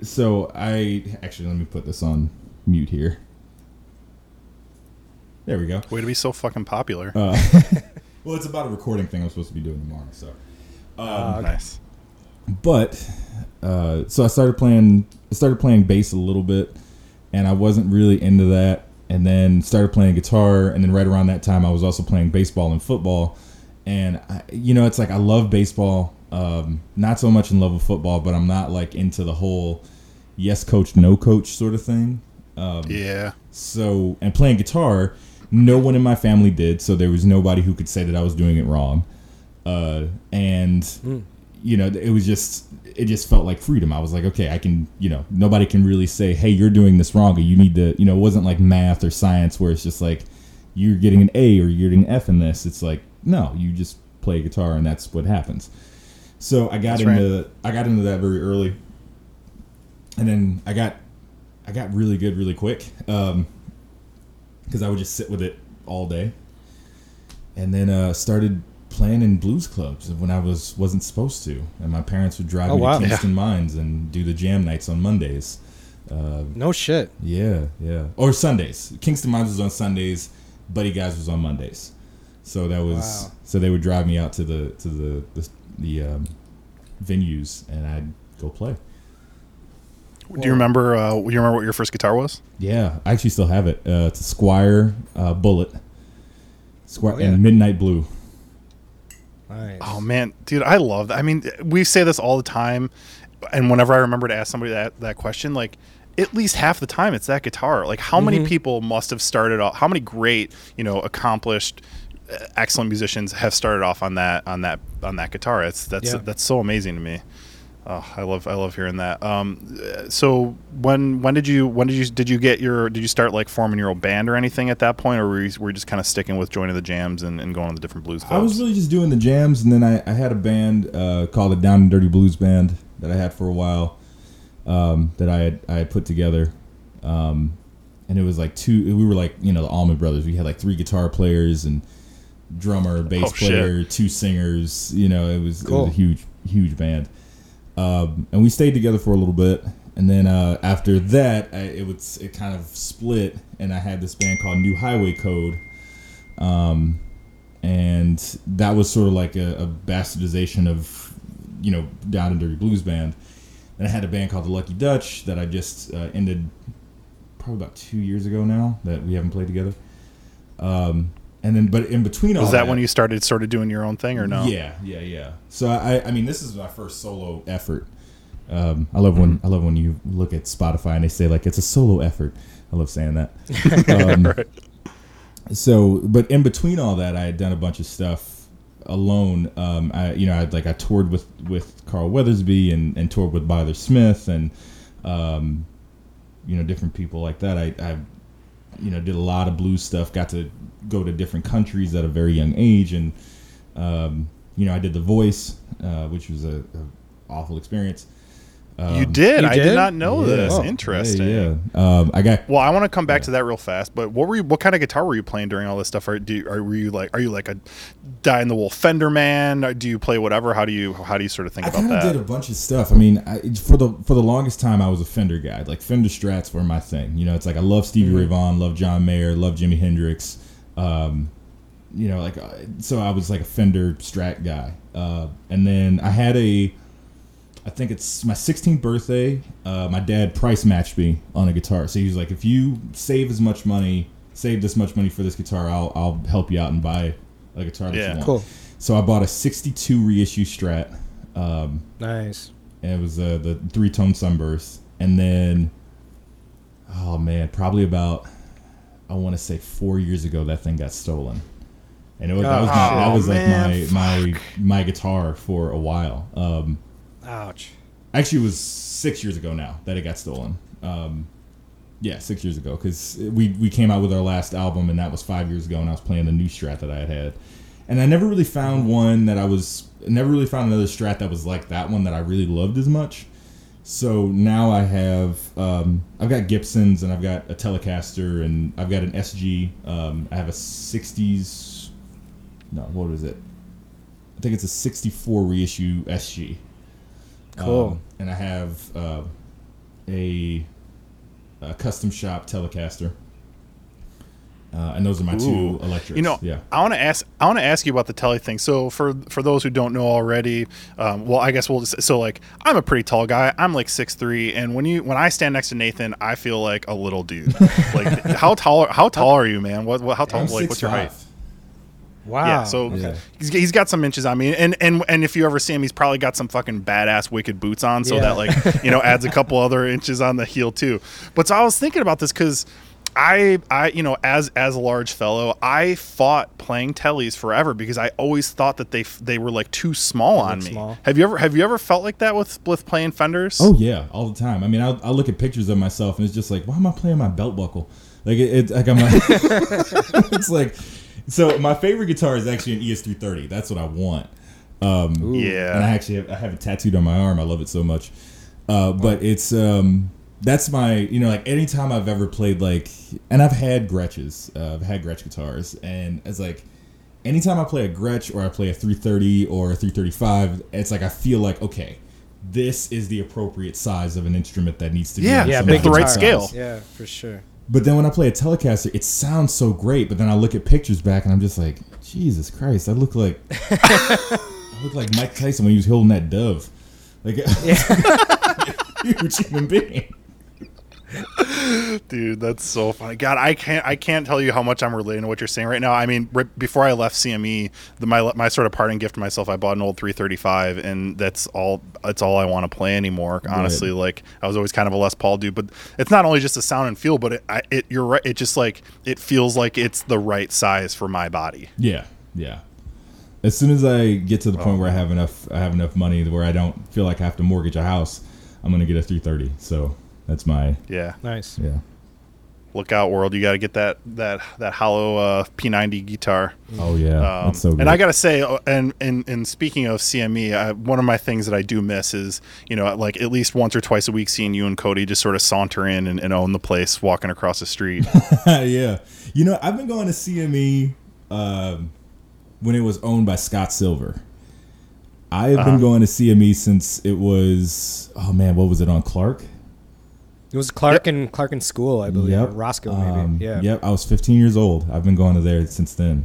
so I actually let me put this on mute here. There we go. Way to be so fucking popular. Uh, [LAUGHS] well, it's about a recording thing I'm supposed to be doing tomorrow. So, Uh, nice. but uh, so I started playing. I started playing bass a little bit, and I wasn't really into that. And then started playing guitar, and then right around that time, I was also playing baseball and football. And I, you know, it's like I love baseball. Um, not so much in love with football, but I'm not like into the whole yes coach, no coach sort of thing. Um, Yeah. So, and playing guitar, no one in my family did, so there was nobody who could say that I was doing it wrong. Uh, and you know, it was just it just felt like freedom. I was like, okay, I can, you know, nobody can really say, hey, you're doing this wrong, or you need to, you know, it wasn't like math or science where it's just like you're getting an A or you're getting an F in this. It's like no, you just play guitar and that's what happens. So I got That's right. into I got into that very early, and then I got I got really good really quick because I would just sit with it all day, and then uh, started playing in blues clubs when I was wasn't supposed to, and my parents would drive Oh, me wow. to Kingston Mines and do the jam nights on Mondays. Uh, No shit. yeah, yeah, or Sundays. Kingston Mines was on Sundays, Buddy Guys was on Mondays. So that was Wow. so they would drive me out to the to the the, the um, venues and I'd go play. Do you remember? Uh, you remember what your first guitar was? Yeah, I actually still have it. Uh, it's a Squier uh, Bullet, Squier Oh, yeah. and Midnight Blue. Nice. Oh man, dude, I love that. I mean, we say this all the time, and whenever I remember to ask somebody that that question, like at least half the time it's that guitar. Like, how many people must have started off? How many great, you know, accomplished, uh, excellent musicians have started off on that on that on that guitar? It's that's Yeah. that's so amazing to me. Oh, I love I love hearing that. Um, so when when did you when did you did you get your did you start like forming your own band or anything at that point, or were you, were you just kind of sticking with joining the jams and, and going to the different blues clubs? I was really just doing the jams, and then I, I had a band uh, called the Down and Dirty Blues Band that I had for a while um, that I had I had put together, um, and it was like two. We were like you know the Allman Brothers. We had like three guitar players and drummer, bass Oh, player, two singers. You know, it was it was a huge huge band, um, and we stayed together for a little bit. And then uh, after that, I, it was it kind of split, and I had this band called New Highway Code. Um, and that was sort of like a, a bastardization of you know down and dirty blues band. And i had a band called the lucky dutch that i just uh, ended probably about two years ago now that we haven't played together. Um, and then but in between all Was that when you started sort of doing your own thing, or no? yeah yeah yeah so i i mean this is my first solo effort um, I love when I love when you look at Spotify and they say like it's a solo effort. I love saying that. [LAUGHS] Um, Right. so but in between all that i had done a bunch of stuff alone um i you know i like i toured with with carl weathersby and and toured with Byther smith and um you know different people like that i i you know did a lot of blues stuff got to go to different countries at a very young age and um you know i did the voice uh which was a, a awful experience you did. You I did? did not know Yeah. this. Oh, Interesting. yeah, yeah. um i got Well, I want to come back to that real fast. But what were you? What kind of guitar were you playing during all this stuff? Are, do you, are were you like? Are you like a die in the wool Fender man? Or do you play whatever? How do you? How do you sort of think I about that? did a bunch of stuff. I mean, I, for the for the longest time, I was a Fender guy. Like Fender Strats were my thing. You know, it's like I love Stevie Mm-hmm. Ray Vaughan, love John Mayer, love Jimi Hendrix. Um, you know, like uh, so I was like a Fender Strat guy. Uh, and then I had a, I think it's my 16th birthday. Uh, my dad price matched me on a guitar. So he was like, if you save as much money, save this much money for this guitar, I'll I'll help you out and buy a guitar that Yeah. you want. Cool. So I bought a 62 reissue Strat. Um, Nice. and it was uh, the three tone sunburst. And then, oh man, probably about I want to say four years ago that thing got stolen, and it was that was, my, that Oh, was like man, my my my guitar for a while. Um, Ouch. actually, it was six years ago now that it got stolen. Um, yeah, six years ago because we we came out with our last album, and that was five years ago, and I was playing the new Strat that I had had, and I never really found one that I was never really found another Strat that was like that one that I really loved as much. So now I have um, I've got Gibsons and I've got a Telecaster and I've got an SG. Um, I have a '60s. No, what is it? I think it's a '64 reissue SG. Cool. Um, and I have uh, a, a custom shop Telecaster. uh, and those are my Ooh. two electrics. You know, yeah. I want to ask. I want to ask you about the telly thing. So for for those who don't know already, um, well, I guess we'll just. So like, I'm a pretty tall guy. I'm like six three, and when you when I stand next to Nathan, I feel like a little dude. [LAUGHS] like, how tall? How tall are you, man? What? what how tall? I'm like, what's your height? Wow. Yeah, so Okay. he's, he's got some inches on me, and and and if you ever see him, he's probably got some fucking badass wicked boots on, so Yeah. that like you know adds a couple other inches on the heel too. But so I was thinking about this because I I you know as as a large fellow, I fought playing tellies forever because I always thought that they f- they were like too small on me. small. Have you ever have you ever felt like that with with playing Fenders? Oh yeah, all the time. I mean, I'll, I'll look at pictures of myself and it's just like, why am I playing my belt buckle? Like it, [LAUGHS] it's like I'm. it's like, so my favorite guitar is actually an ES330. That's what I want. Um, yeah. and I actually have, I have it tattooed on my arm. I love it so much. Uh, but it's um, that's my you know like anytime I've ever played like, and I've had Gretsches. Uh, I've had Gretsch guitars, and it's like anytime I play a Gretsch or I play a 330 or a 335, it's like I feel like okay, this is the appropriate size of an instrument that needs to be Yeah, yeah, somebody's big the right guitar. scale. Yeah, for sure. But then when I play a Telecaster, it sounds so great. But then I look at pictures back and I'm just like, Jesus Christ, I look like [LAUGHS] I look like Mike Tyson when he was holding that dove, like [LAUGHS] [LAUGHS] huge human being. [LAUGHS] Dude, that's so funny. God, I can't I can't tell you how much I'm relating to what you're saying right now. I mean, right before I left CME, the my my sort of parting gift to myself, I bought an old 335, and that's all. That's all I want to play anymore. Honestly, like I was always kind of a Les Paul dude, but it's not only just the sound and feel, but it, I, it you're right. It just like it feels like it's the right size for my body. Yeah, yeah. As soon as I get to the point oh. where I have enough, I have enough money where I don't feel like I have to mortgage a house. I'm gonna get a 330. So that's my Yeah, Nice. yeah. look out, world! You got to get that that that hollow uh, P90 guitar. Oh yeah, Um, that's so good. and I gotta say, uh, and and and speaking of CME, I, one of my things that I do miss is you know like at least once or twice a week seeing you and Cody just sort of saunter in and, and own the place, walking across the street. [LAUGHS] yeah. You know, I've been going to CME um, when it was owned by Scott Silver. I have Uh-huh. been going to CME since it was oh man, what was it on Clark? It was Clark and Clark and School, I believe. Or Roscoe, maybe. Um, yeah. Yep, I was 15 years old. I've been going to there since then.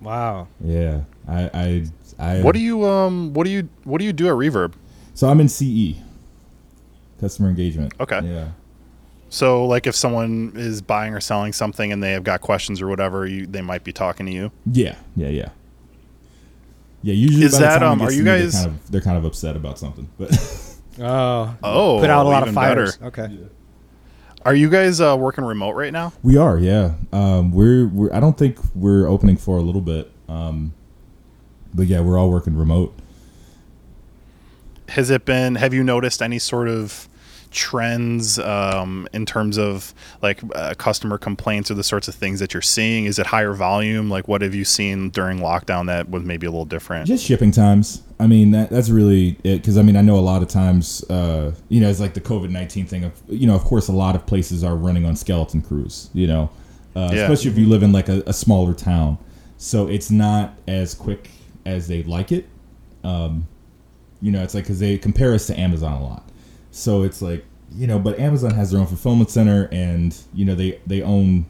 Wow. Yeah. I I, I what do you um what do you what do you do at Reverb? So I'm in CE. Customer engagement. Okay. Yeah. So like if someone is buying or selling something and they have got questions or whatever, you they might be talking to you. Yeah, yeah, yeah. Yeah, usually Is by the that, time um, are to you me, they're guys- kind of they're kind of upset about something. But [LAUGHS] Oh. Oh, Put out a lot even of fires. better. Okay. Are you guys uh, working remote right now? we are, yeah. Um, we're we're I don't think we're opening for a little bit. Um, but yeah, we're all working remote. has it been have you noticed any sort of trends um, in terms of like uh, customer complaints or the sorts of things that you're seeing is it higher volume like what have you seen during lockdown that was maybe a little different Just shipping times. I mean, that, that's really it. Because I mean, I know a lot of times, uh, you know, it's like the COVID nineteen thing. Of you know, of course, a lot of places are running on skeleton crews. You know, uh, Yeah. especially if you live in like a, a smaller town, so it's not as quick as they'd like it. Um, you know, it's like because they compare us to Amazon a lot, so it's like you know, but Amazon has their own fulfillment center, and you know, they they own,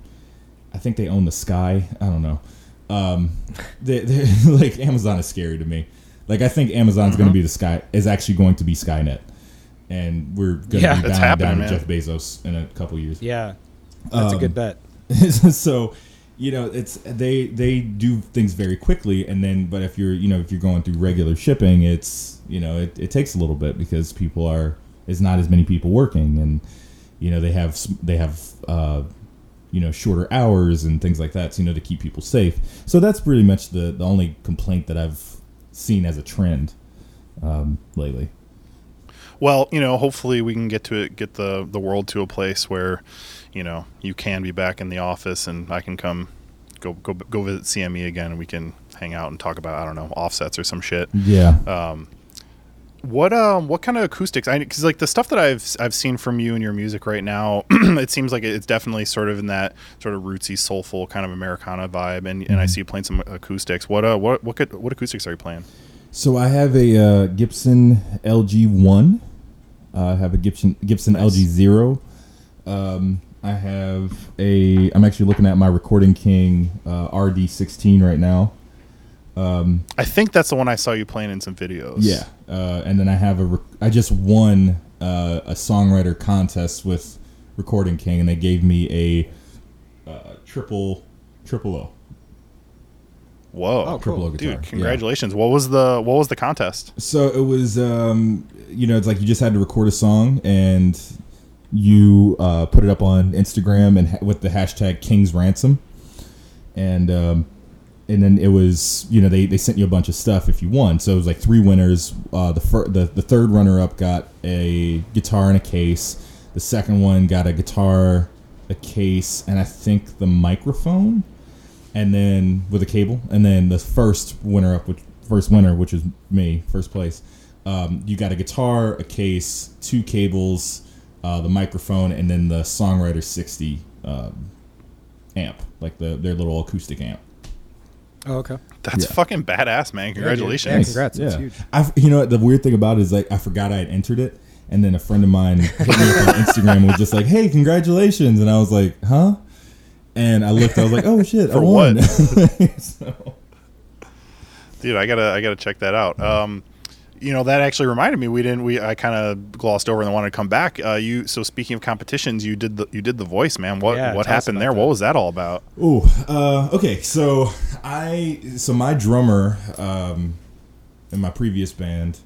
I think they own the sky. I don't know. Um, they, [LAUGHS] they, like Amazon is scary to me. Like I think Amazon's Mm-hmm. going to be the sky is actually going to be Skynet, and we're going to Yeah. be It's down, down to Jeff Bezos in a couple years. Yeah. That's a Um, good bet. [LAUGHS] so you know it's they they do things very quickly and then but if you're you know if you're going through regular shipping it's you know it, it takes a little bit because people are there's not as many people working and you know they have they have uh you know shorter hours and things like that so, you know to keep people safe so that's pretty much the the only complaint that i've seen as a trend um lately. Well you know hopefully we can get to it get the the world to a place where you know you can be back in the office and i can come go go go visit cme again and we can hang out and talk about i don't know offsets or some shit. Yeah What um what kind of acoustics? I because like the stuff that I've I've seen from you and your music right now, [CLEARS THROAT] it seems like it's definitely sort of in that sort of rootsy, soulful kind of Americana vibe, and, and I see you playing some acoustics. What uh what what could, what acoustics are you playing? So I have a uh, Gibson LG one. Uh, I have a Gibson Gibson LG zero. Um, I have a. I'm actually looking at my Recording King uh, RD16 right now. I think that's the one I saw you playing in some videos. Yeah, uh, and then I have a. Rec- I just won uh, a songwriter contest with Recording King, and they gave me a uh, triple triple O. Whoa. Oh, Triple cool. O guitar. Dude, congratulations. What was the what was the contest? So it was, um, you know, it's like you just had to record a song and you uh, put it up on Instagram and ha- with the hashtag King's Ransom, and um, and then it was, you know, they, they sent you a bunch of stuff if you won. So it was like three winners. Uh, the fir- the the third runner up got a guitar and a case. The second one got a guitar, a case, and I think the microphone and then with a cable, and then the first winner up, which first winner, which is me, first place. Um, you got a guitar, a case, two cables, uh, the microphone, and then the Songwriter 60 um, amp, like the their little acoustic amp. Oh, okay. That's Yeah. fucking badass, man. Yeah, Congratulations. congrats. It's huge. I, you know, what, the weird thing about it is like I forgot I had entered it, and then a friend of mine hit me up on [LAUGHS] Instagram and was just like, "Hey, congratulations!" And I was like, "Huh?" And I looked, I was like, "Oh shit, I won!" what? [LAUGHS] So- Dude, I gotta I gotta check that out. Um you know that actually reminded me we didn't we I kind of glossed over and wanted to come back. Uh, you so speaking of competitions, you did the you did the voice, man. What Yeah, what happened there? that. What was that all about? Ooh, uh, okay. So I, so my drummer um, in my previous band,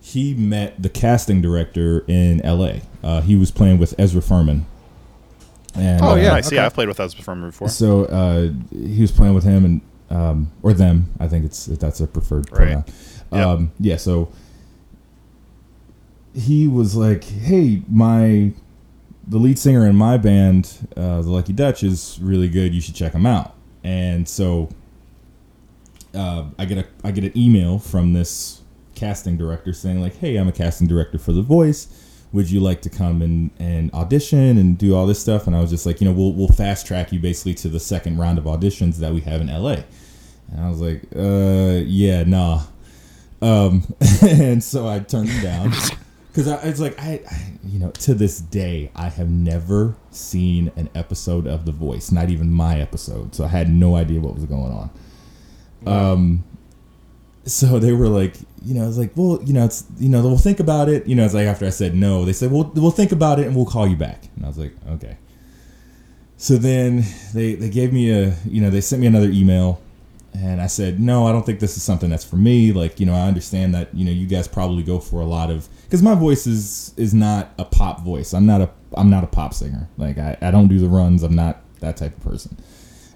he met the casting director in L.A. Uh, he was playing with Ezra Furman. And, Oh, uh, yeah. nice. okay. I've played with Ezra before before. So uh, he was playing with him and um, or them. I think it's that's a preferred Right. pronoun. Yep. Um, yeah. So he was like, "Hey, my the lead singer in my band, uh, the Lucky Dutch, is really good. You should check him out." And so uh, I get a I get an email from this casting director saying like, "Hey, I'm a casting director for The Voice. Would you like to come and, and audition and do all this stuff?" And I was just like, "You know, we'll we'll fast track you basically to the second round of auditions that we have in LA." And I was like, "Uh, yeah, nah." Um, [LAUGHS] and so I turned him down [LAUGHS] because I it's like I, I, you know, to this day I have never seen an episode of The Voice, not even my episode. So I had no idea what was going on. Um, so they were like, you know, I was like, well, you know, it's, you know, we'll think about it. You know, it's like after I said no, they said, well, we'll think about it and we'll call you back. And I was like, okay. So then they they gave me a, you know, they sent me another email, and I said, no, I don't think this is something that's for me. Like, you know, I understand that, you know, you guys probably go for a lot of, because my voice is is not a pop voice. I'm not a I'm not a pop singer. Like, I, I don't do the runs. I'm not that type of person.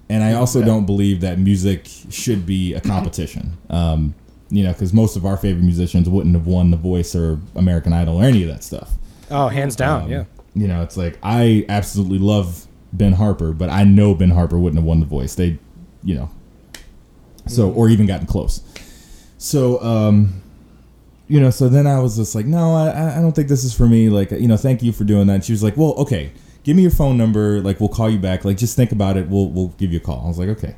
And I also Okay. don't believe that music should be a competition. Um, you know, because most of our favorite musicians wouldn't have won The Voice or American Idol or any of that stuff. Oh, hands down. Um, yeah. You know, it's like I absolutely love Ben Harper, but I know Ben Harper wouldn't have won The Voice. They, you know, so or even gotten close. So, um, you know, so then I was just like, no, I, I don't think this is for me. Like, you know, thank you for doing that. And she was like, well, okay, give me your phone number. Like, we'll call you back. Like, just think about it. We'll we'll give you a call. I was like, okay.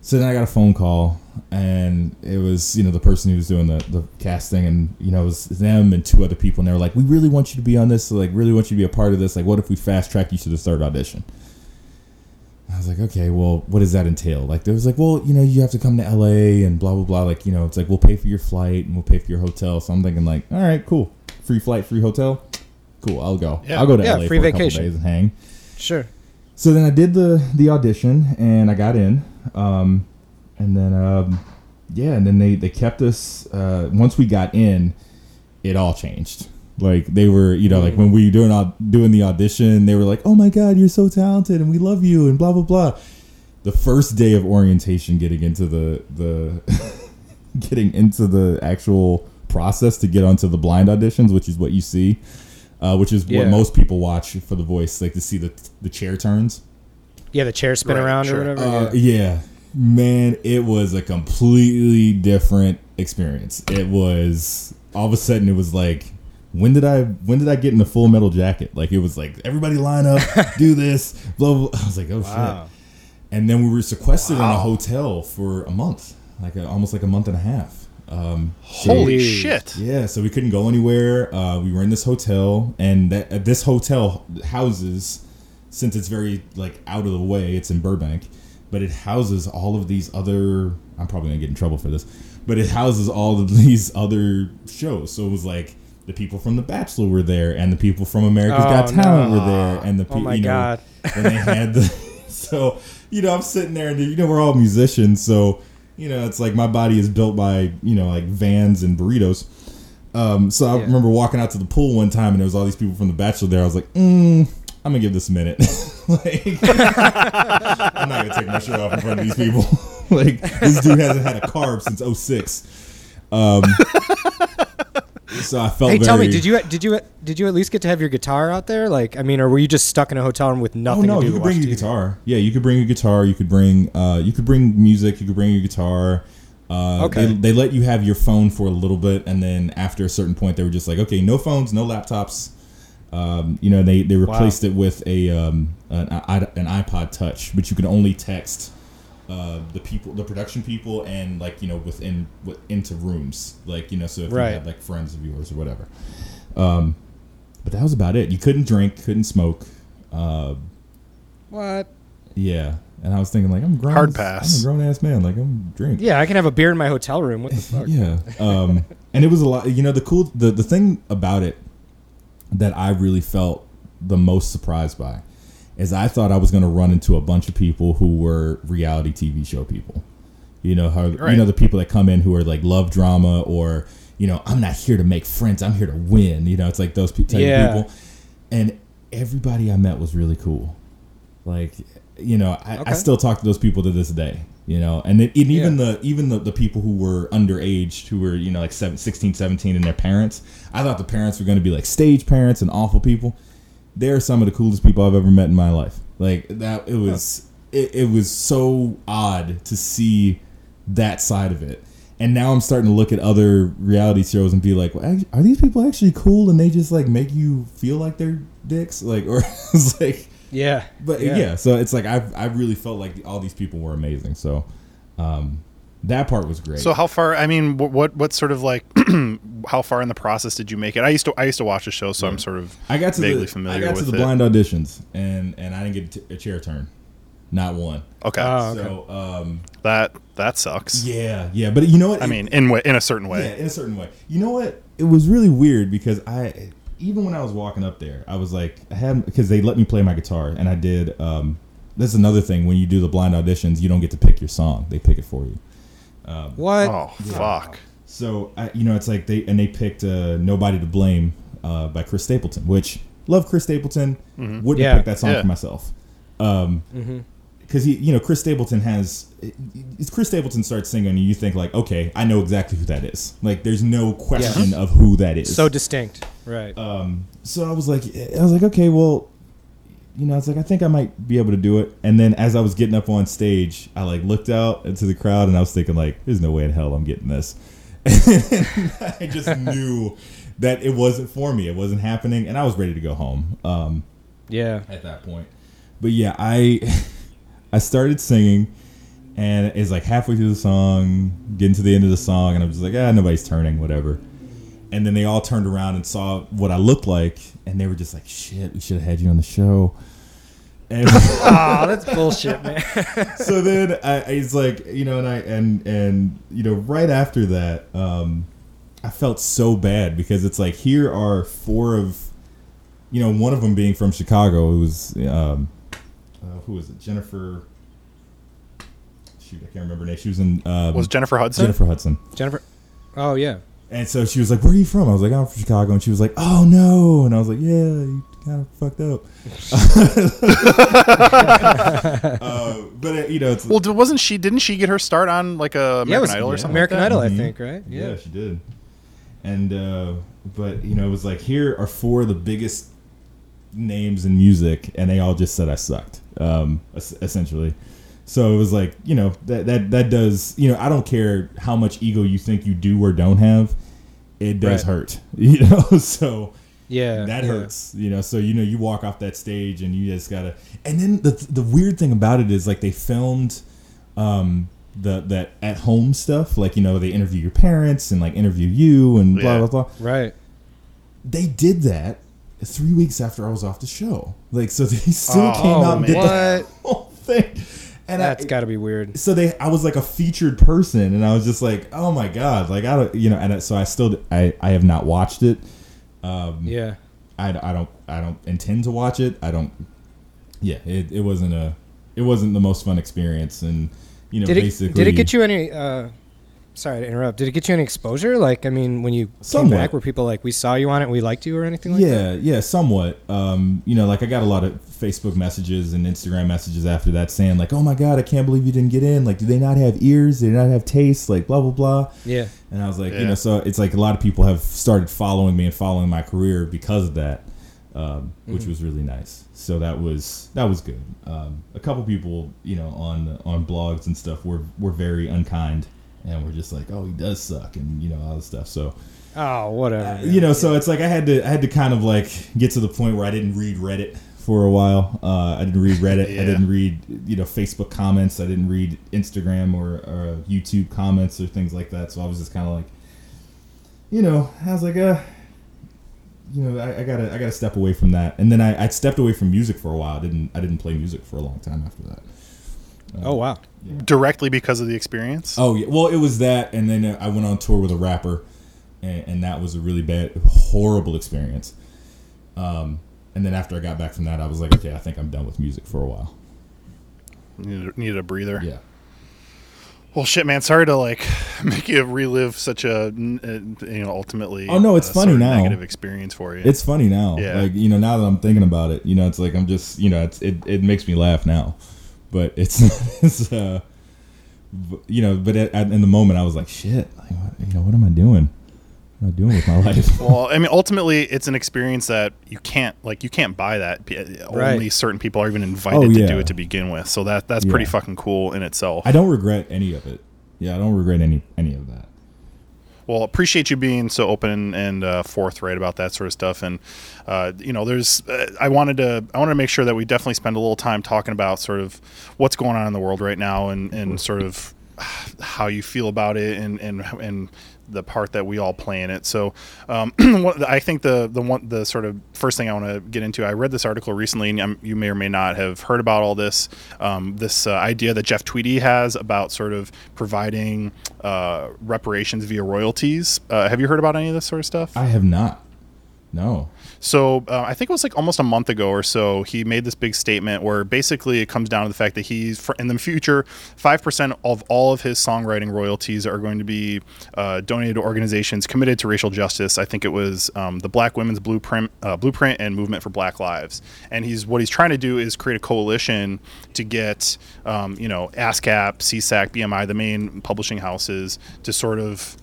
So then I got a phone call, and it was you know the person who was doing the, the casting, and you know it was them and two other people, and they were like, "We really want you to be on this. So, like, really want you to be a part of this. Like, what if we fast track you to the third audition?" I was like, "Okay, well, what does that entail?" Like, there was like, "Well, you know, you have to come to LA and blah blah blah. Like, you know, it's like we'll pay for your flight and we'll pay for your hotel." So I'm thinking like, "All right, cool, free flight, free hotel, cool. I'll go. Yeah. I'll go to Yeah, LA free for a vacation. couple days and hang." Sure. So then I did the the audition and I got in, um, and then um, yeah, and then they they kept us. Uh, once we got in, it all changed. Like they were, you know, like when we doing au- doing the audition, they were like, "Oh my God, you're so talented, and we love you," and blah blah blah. The first day of orientation, getting into the the [LAUGHS] getting into the actual process to get onto the blind auditions, which is what you see, uh, which is Yeah. what most people watch for the voice, like to see the the chair turns. Yeah, the chair spin Right, around sure. or whatever. Uh, yeah. yeah, man, it was a completely different experience. It was all of a sudden it was like, when did I when did I get in the full metal jacket? Like it was like everybody line up, [LAUGHS] do this, blah blah. blah. I was like, oh Wow. shit. And then we were sequestered in a hotel for a month, like a, almost like a month and a half. Um, Holy Jeez. shit. yeah, so we couldn't go anywhere. Uh, we were in this hotel, and that uh, this hotel houses since it's very like out of the way, it's in Burbank, but it houses all of these other. I'm probably gonna get in trouble for this, but it houses all of [LAUGHS] these other shows. So it was like the people from The Bachelor were there, and the people from America's Oh, Got Talent no. were there, and the Oh people. my you know, God. and they had the. [LAUGHS] so you know, I'm sitting there, and you know, we're all musicians, so you know, it's like my body is built by you know like vans and burritos. Um, so I Yeah. remember walking out to the pool one time, and there was all these people from The Bachelor there. I was like, mm, I'm gonna give this a minute. [LAUGHS] like, [LAUGHS] I'm not gonna take my shirt off in front of these people. like, this dude hasn't had a carb since 06. Um, so I felt. Hey, tell me, did you did you did you at least get to have your guitar out there? Like, I mean, or were you just stuck in a hotel room with nothing? Oh nothing no, to do? you could bring your TV? guitar. Yeah, you could bring your guitar. You could bring uh, you could bring music. You could bring your guitar. Uh, Okay. They, they let you have your phone for a little bit, and then after a certain point, they were just like, okay, no phones, no laptops. Um, you know, they they replaced it with a um, an, an iPod Touch, but you can only text uh, the people, the production people, and like you know within with, into rooms, like you know, so if Right. you had like friends of yours or whatever. Um, but that was about it. You couldn't drink, couldn't smoke. Uh, What? yeah, and I was thinking like I'm a grown Hard ass- pass. I'm a grown ass man. Like I'm drink. Yeah, I can have a beer in my hotel room. What the [LAUGHS] fuck? Yeah. Um, and it was a lot. You know, the cool the the thing about it that I really felt the most surprised by is I thought I was going to run into a bunch of people who were reality TV show people. You know how you know the people that come in who are like love drama or you know I'm not here to make friends. I'm here to win. You know, it's like those pe- type Yeah. of people. And everybody I met was really cool. Like you know, I, I still talk to those people to this day. You know, and, it, and even Yeah. the even the, the people who were underage, who were you know like seven, 16, 17, and their parents. I thought the parents were going to be like stage parents and awful people. They're some of the coolest people I've ever met in my life. Like that, it was it, it was so odd to see that side of it. And now I'm starting to look at other reality shows and be like, well, are these people actually cool? And they just like make you feel like they're dicks, like or [LAUGHS] it's like Yeah. but yeah. so it's like I've I really felt like all these people were amazing. So um, that part was great. So how far? I mean, what what, what sort of like [CLEARS THROAT] how far in the process did you make it? I used to I used to watch the show, so I'm sort of I got to vaguely the, familiar I got with to the it. blind auditions and and I didn't get a chair turn, not one. Okay, Oh, okay. So um, that that sucks. yeah, yeah, but you know what? I mean, in in a certain way. yeah, in a certain way. You know what? It was really weird because I even when I was walking up there, I was like, I had because they let me play my guitar and I did. Um, that's another thing when you do the blind auditions, you don't get to pick your song; they pick it for you. What? Oh fuck! So I, you know, it's like they and they picked uh, "Nobody to Blame" uh, by Chris Stapleton, which love Chris Stapleton. Wouldn't Yeah. have picked that song Yeah. for myself. Um, because he, you know, Chris Stapleton has. It's Chris Stapleton starts singing, and you think like, okay, I know exactly who that is. Like, there's no question of who that is. So distinct. Right. Um, so I was like, I was like, okay, well, you know, it's like I think I might be able to do it. And then as I was getting up on stage, I like looked out into the crowd and I was thinking like, there's no way in hell I'm getting this. [LAUGHS] And I just [LAUGHS] knew that it wasn't for me. It wasn't happening, and I was ready to go home. Um, yeah. at that point. But yeah, I [LAUGHS] I started singing, and it's like halfway through the song, getting to the end of the song, and I'm just like, ah, nobody's turning, whatever. And then they all turned around and saw what I looked like, and they were just like, shit, we should have had you on the show. And [LAUGHS] Oh, that's bullshit, man. [LAUGHS] so then I, I was like, you know, and I and and you know, right after that, um, I felt so bad because it's like here are four of, you know, one of them being from Chicago. It was um, uh, who was it? Jennifer. Shoot, I can't remember her name. She was in um, Was Jennifer Hudson? Jennifer Hudson. Jennifer. Oh yeah. And so she was like, "Where are you from?" I was like, "I'm from Chicago," and she was like, "Oh no!" And I was like, "Yeah, you kind of fucked up." [LAUGHS] uh, but uh, you know, it's Well, d- wasn't she? Didn't she get her start on like a American yeah, was Idol or yeah. something? American like that? Idol, I Mhm. think, right? Yeah. she did. And uh, but you know, it was like here are four of the biggest names in music, and they all just said I sucked, um, essentially. So it was like you know that that that does you know I don't care how much ego you think you do or don't have, it does Right. hurt, [LAUGHS] you know. so Yeah. that yeah. hurts you know so you know you walk off that stage and you just gotta and then the the weird thing about it is like they filmed um the that at home stuff like you know they interview your parents and like interview you and blah Yeah. blah blah Right. they did that three weeks after I was off the show. Like, so they [LAUGHS] still Oh, came out and did the whole thing. And That's got to be weird. so they, I was like a featured person, and I was just like, oh my god, like I don't, you know, and so I still, I, I have not watched it. Um, Yeah. I, I don't, I don't intend to watch it. I don't. Yeah, it, it wasn't a, it wasn't the most fun experience, and you know, Did it basically, did it get you any? Uh, sorry to interrupt. Did it get you any exposure? Like, I mean, when you came back, were people like, "We saw you on it, we liked you," or anything like that? yeah, yeah, somewhat. Um, you know, like I got a lot of Facebook messages and Instagram messages after that saying like, "Oh my god, I can't believe you didn't get in. Like, do they not have ears? Do they not have taste? Like, blah blah blah." Yeah. And I was like, you know, so it's like a lot of people have started following me and following my career because of that, um, which was really nice. So that was that was good. Um, a couple people, you know, on on blogs and stuff were were very unkind and we're just like, oh, he does suck, and you know all this stuff. So Oh, whatever. you know, so it's like I had to I had to kind of like get to the point where I didn't read Reddit for a while. Uh, I didn't read Reddit. Yeah. I didn't read you know Facebook comments. I didn't read Instagram or, or YouTube comments or things like that. So I was just kind of like, you know, I was like, uh, you know, I, I gotta I gotta step away from that. And then I, I stepped away from music for a while. I didn't I didn't play music for a long time after that. Oh wow. Directly because of the experience. Oh yeah, well it was that, and then I went on tour with a rapper, and, and that was a really bad, horrible experience. Um, and then after I got back from that, I was like, okay, I think I'm done with music for a while. Needed, needed a breather. Yeah. Well, shit, man. Sorry to like [LAUGHS] make you relive such a you know ultimately. Oh, no, it's uh, funny sort of now. Negative experience for you. It's funny now, Yeah. like you know, now that I'm thinking about it, you know, it's like I'm just, you know, it's it, it makes me laugh now, but it's, [LAUGHS] it's uh, you know, but at, at, in the moment I was like, shit, like, what, you know, what am I doing? What am I doing with my [LAUGHS] life? well, I mean, ultimately, it's an experience that you can't like you can't buy that. Right. Only certain people are even invited Oh, to do it to begin with. So that that's pretty fucking cool in itself. I don't regret any of it. Yeah, I don't regret any any of that. Well, appreciate you being so open and uh, forthright about that sort of stuff. And uh, you know, there's uh, I wanted to I wanted to make sure that we definitely spend a little time talking about sort of what's going on in the world right now and and sort of how you feel about it and and and the part that we all play in it. So, um, [CLEARS THROAT] I think the the one the sort of first thing I want to get into. I read this article recently, and um, you may or may not have heard about all this. Um, this uh, idea that Jeff Tweedy has about sort of providing uh, reparations via royalties. Uh, have you heard about any of this sort of stuff? I have not. No. So uh, I think it was like almost a month ago or so. He made this big statement where basically it comes down to the fact that he's in the future, five percent of all of his songwriting royalties are going to be uh, donated to organizations committed to racial justice. I think it was um, the Black Women's Blueprint, uh, Blueprint, and Movement for Black Lives. And he's what he's trying to do is create a coalition to get um, you know ASCAP, SESAC, BMI, the main publishing houses, to sort of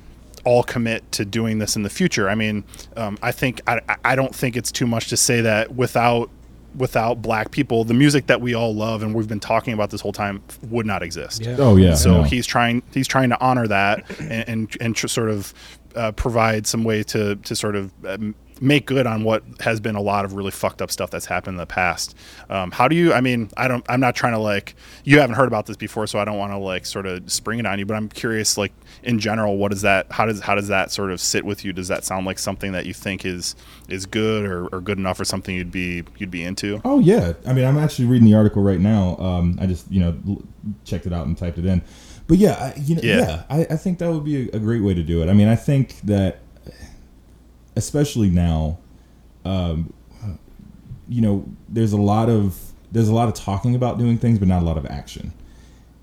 all commit to doing this in the future. I mean, um, I think I, I don't think it's too much to say that without without black people, the music that we all love and we've been talking about this whole time would not exist. Yeah. Oh yeah. So know. he's trying he's trying to honor that and and, and tr- sort of uh, provide some way to to sort of um, make good on what has been a lot of really fucked up stuff that's happened in the past. Um, how do you? I mean, I don't. I'm not trying to like. You haven't heard about this before, so I don't want to like sort of spring it on you. But I'm curious, like in general, what is that? How does how does that sort of sit with you? Does that sound like something that you think is is good or, or good enough, or something you'd be you'd be into? Oh yeah, I mean, I'm actually reading the article right now. Um, I just you know checked it out and typed it in. But yeah, I, you know, Yeah. yeah, I, I think that would be a, a great way to do it. I mean, I think that, especially now, um, you know, there's a lot of there's a lot of talking about doing things, but not a lot of action.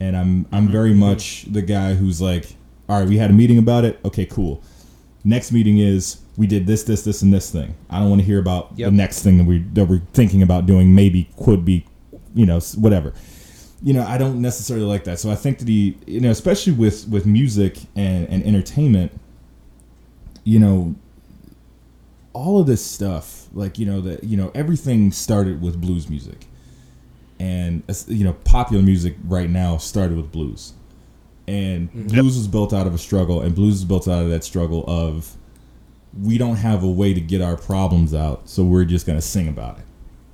And I'm I'm very much the guy who's like, all right, we had a meeting about it. Okay, cool. Next meeting is we did this, this, this, and this thing. I don't want to hear about Yep. the next thing that we that we're thinking about doing. Maybe could be, you know, whatever. You know, I don't necessarily like that. So I think that he, you know, especially with with music and and entertainment, you know, all of this stuff, like you know that you know everything started with blues music, and you know popular music right now started with blues, and mm-hmm. blues was built out of a struggle, and blues is built out of that struggle of we don't have a way to get our problems out, so we're just gonna sing about it.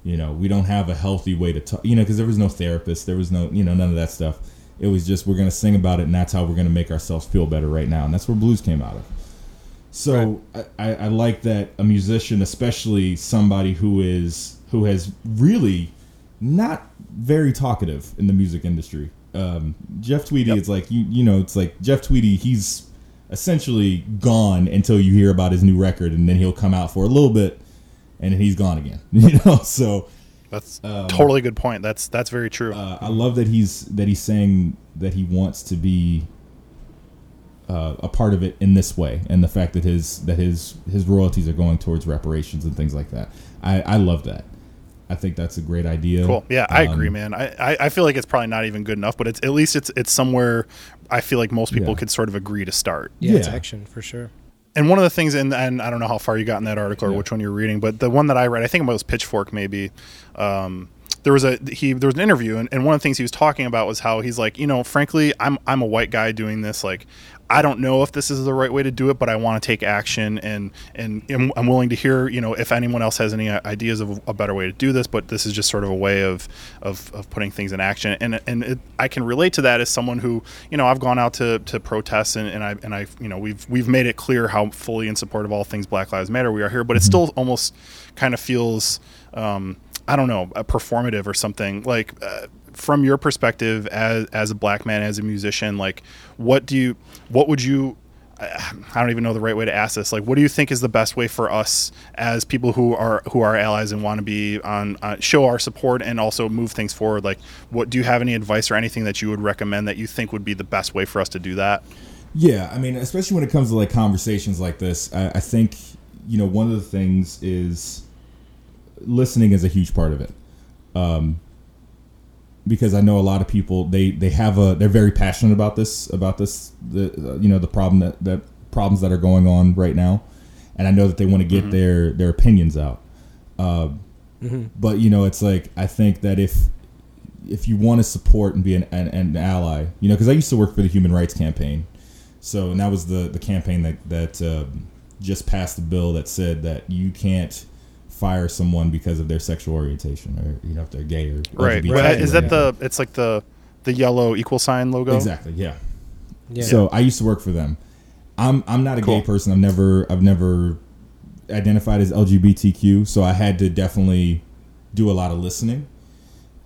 You know, we don't have a healthy way to talk. You know, because there was no therapist, there was no you know none of that stuff. It was just we're gonna sing about it, and that's how we're gonna make ourselves feel better right now, and that's where blues came out of. So I, I like that a musician, especially somebody who is who has really not very talkative in the music industry. Um, Jeff Tweedy, Yep. it's like you you know, it's like Jeff Tweedy. He's essentially gone until you hear about his new record, and then he'll come out for a little bit, and then he's gone again. [LAUGHS] You know, so That's a totally good point. That's that's very true. uh, I love that he's that he's saying that he wants to be uh, a part of it in this way, and the fact that his that his his royalties are going towards reparations and things like that. I, I love that. I think that's a great idea. Cool. Yeah, I agree, Um, man. I, I, I feel like it's probably not even good enough, but it's at least it's it's somewhere I feel like most people Yeah. could sort of agree to start. Yeah, it's action for sure. And one of the things, and, and I don't know how far you got in that article or Yeah. which one you're reading, but the one that I read, I think it was Pitchfork, maybe. Um, there was a he there was an interview, and, and one of the things he was talking about was how he's like, you know, frankly, I'm I'm a white guy doing this, like. I don't know if this is the right way to do it, but I want to take action, and and I'm, willing to hear, you know, if anyone else has any ideas of a better way to do this. But this is just sort of a way of of, of putting things in action, and and it, I can relate to that as someone who, you know, I've gone out to, to protest, and, and I and I, you know, we've we've made it clear how fully in support of all things Black Lives Matter we are here, but it still almost kind of feels. Um, I don't know, a performative or something. Like, uh, from your perspective as as a black man, as a musician, like, what do you, what would you, I don't even know the right way to ask this. Like, what do you think is the best way for us as people who are who are allies and want to be on uh, show our support and also move things forward? Like, what do you have any advice or anything that you would recommend that you think would be the best way for us to do that? Yeah, I mean, especially when it comes to like conversations like this, I, I think you know one of the things is listening is a huge part of it. Um, because I know a lot of people they they have a they're very passionate about this about this the uh, you know the problem that that problems that are going on right now, and I know that they want to get their their opinions out. Uh, But you know, it's like I think that if if you want to support and be an, an, an ally, you know, because I used to work for the Human Rights Campaign, so and that was the the campaign that that um, just passed a bill that said that you can't fire someone because of their sexual orientation or you know if they're gay or Right. LGBT But or is that the? It's like the the yellow equal sign logo. exactly yeah. Yeah. So I used to work for them. I'm I'm not a Cool. gay person. I've never I've never identified as LGBTQ, so I had to definitely do a lot of listening.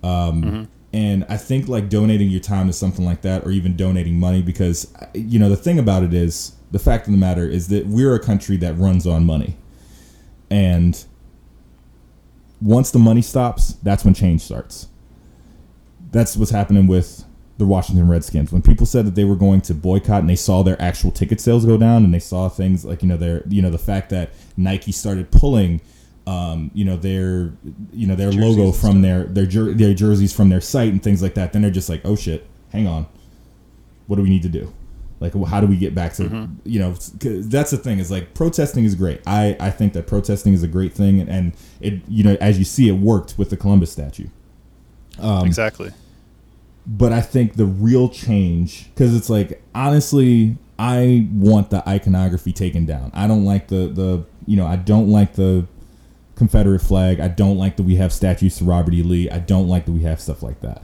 Um, And I think like donating your time to something like that, or even donating money, because you know the thing about it is the fact of the matter is that we're a country that runs on money, and once the money stops, that's when change starts. That's what's happening with the Washington Redskins. When people said that they were going to boycott and they saw their actual ticket sales go down and they saw things like, you know, their you know, the fact that Nike started pulling um, you know, their you know, their Jerseys logo from their their jer- their jerseys from their site and things like that, then they're just like, "Oh shit, hang on. What do we need to do?" Like, how do we get back to you know? 'cause That's the thing is like protesting is great. I I think that protesting is a great thing, and, and it you know as you see it worked with the Columbus statue. Um, exactly. but I think the real change because it's like honestly, I want the iconography taken down. I don't like the the you know I don't like the Confederate flag. I don't like that we have statues to Robert E. Lee. I don't like that we have stuff like that.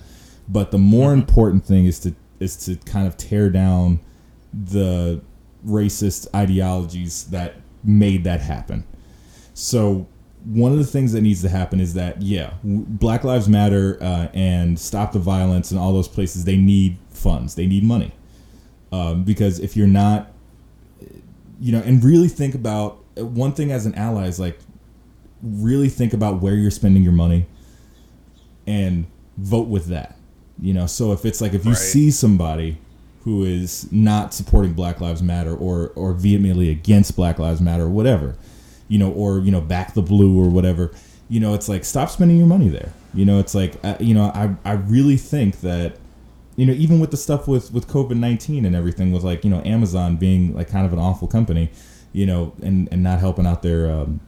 But the more important thing is to is to kind of tear down the racist ideologies that made that happen. So one of the things that needs to happen is that yeah, Black Lives Matter uh, and Stop the Violence and all those places they need funds, they need money, um, because if you're not, you know, and really think about one thing as an ally is like really think about where you're spending your money and vote with that. You know, so if it's like if you Right. see somebody who is not supporting Black Lives Matter or or vehemently against Black Lives Matter or whatever, you know, or you know, back the blue or whatever, you know, it's like stop spending your money there. You know, it's like uh, you know, I I really think that you know, even with the stuff with with COVID nineteen and everything, with like you know Amazon being like kind of an awful company, you know, and and not helping out their um,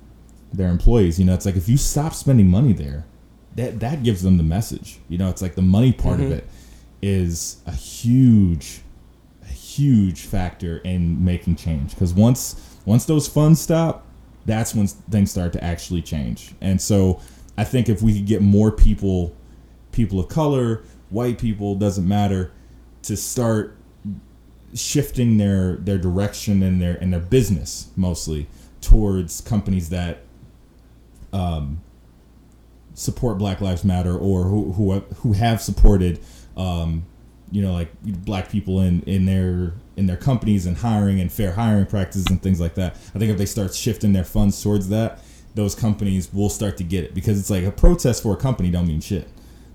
their employees, you know, it's like if you stop spending money there, that that gives them the message. You know, it's like the money part of it is a huge, huge factor in making change because once once those funds stop, that's when things start to actually change. And so I think if we could get more people, people of color, white people, doesn't matter, to start shifting their their direction and their and their business mostly towards companies that um, support Black Lives Matter or who who, who have supported um, you know like black people in in their in their companies and hiring and fair hiring practices and things like that. I think if they start shifting their funds towards that, those companies will start to get it because it's like a protest for a company don't mean shit.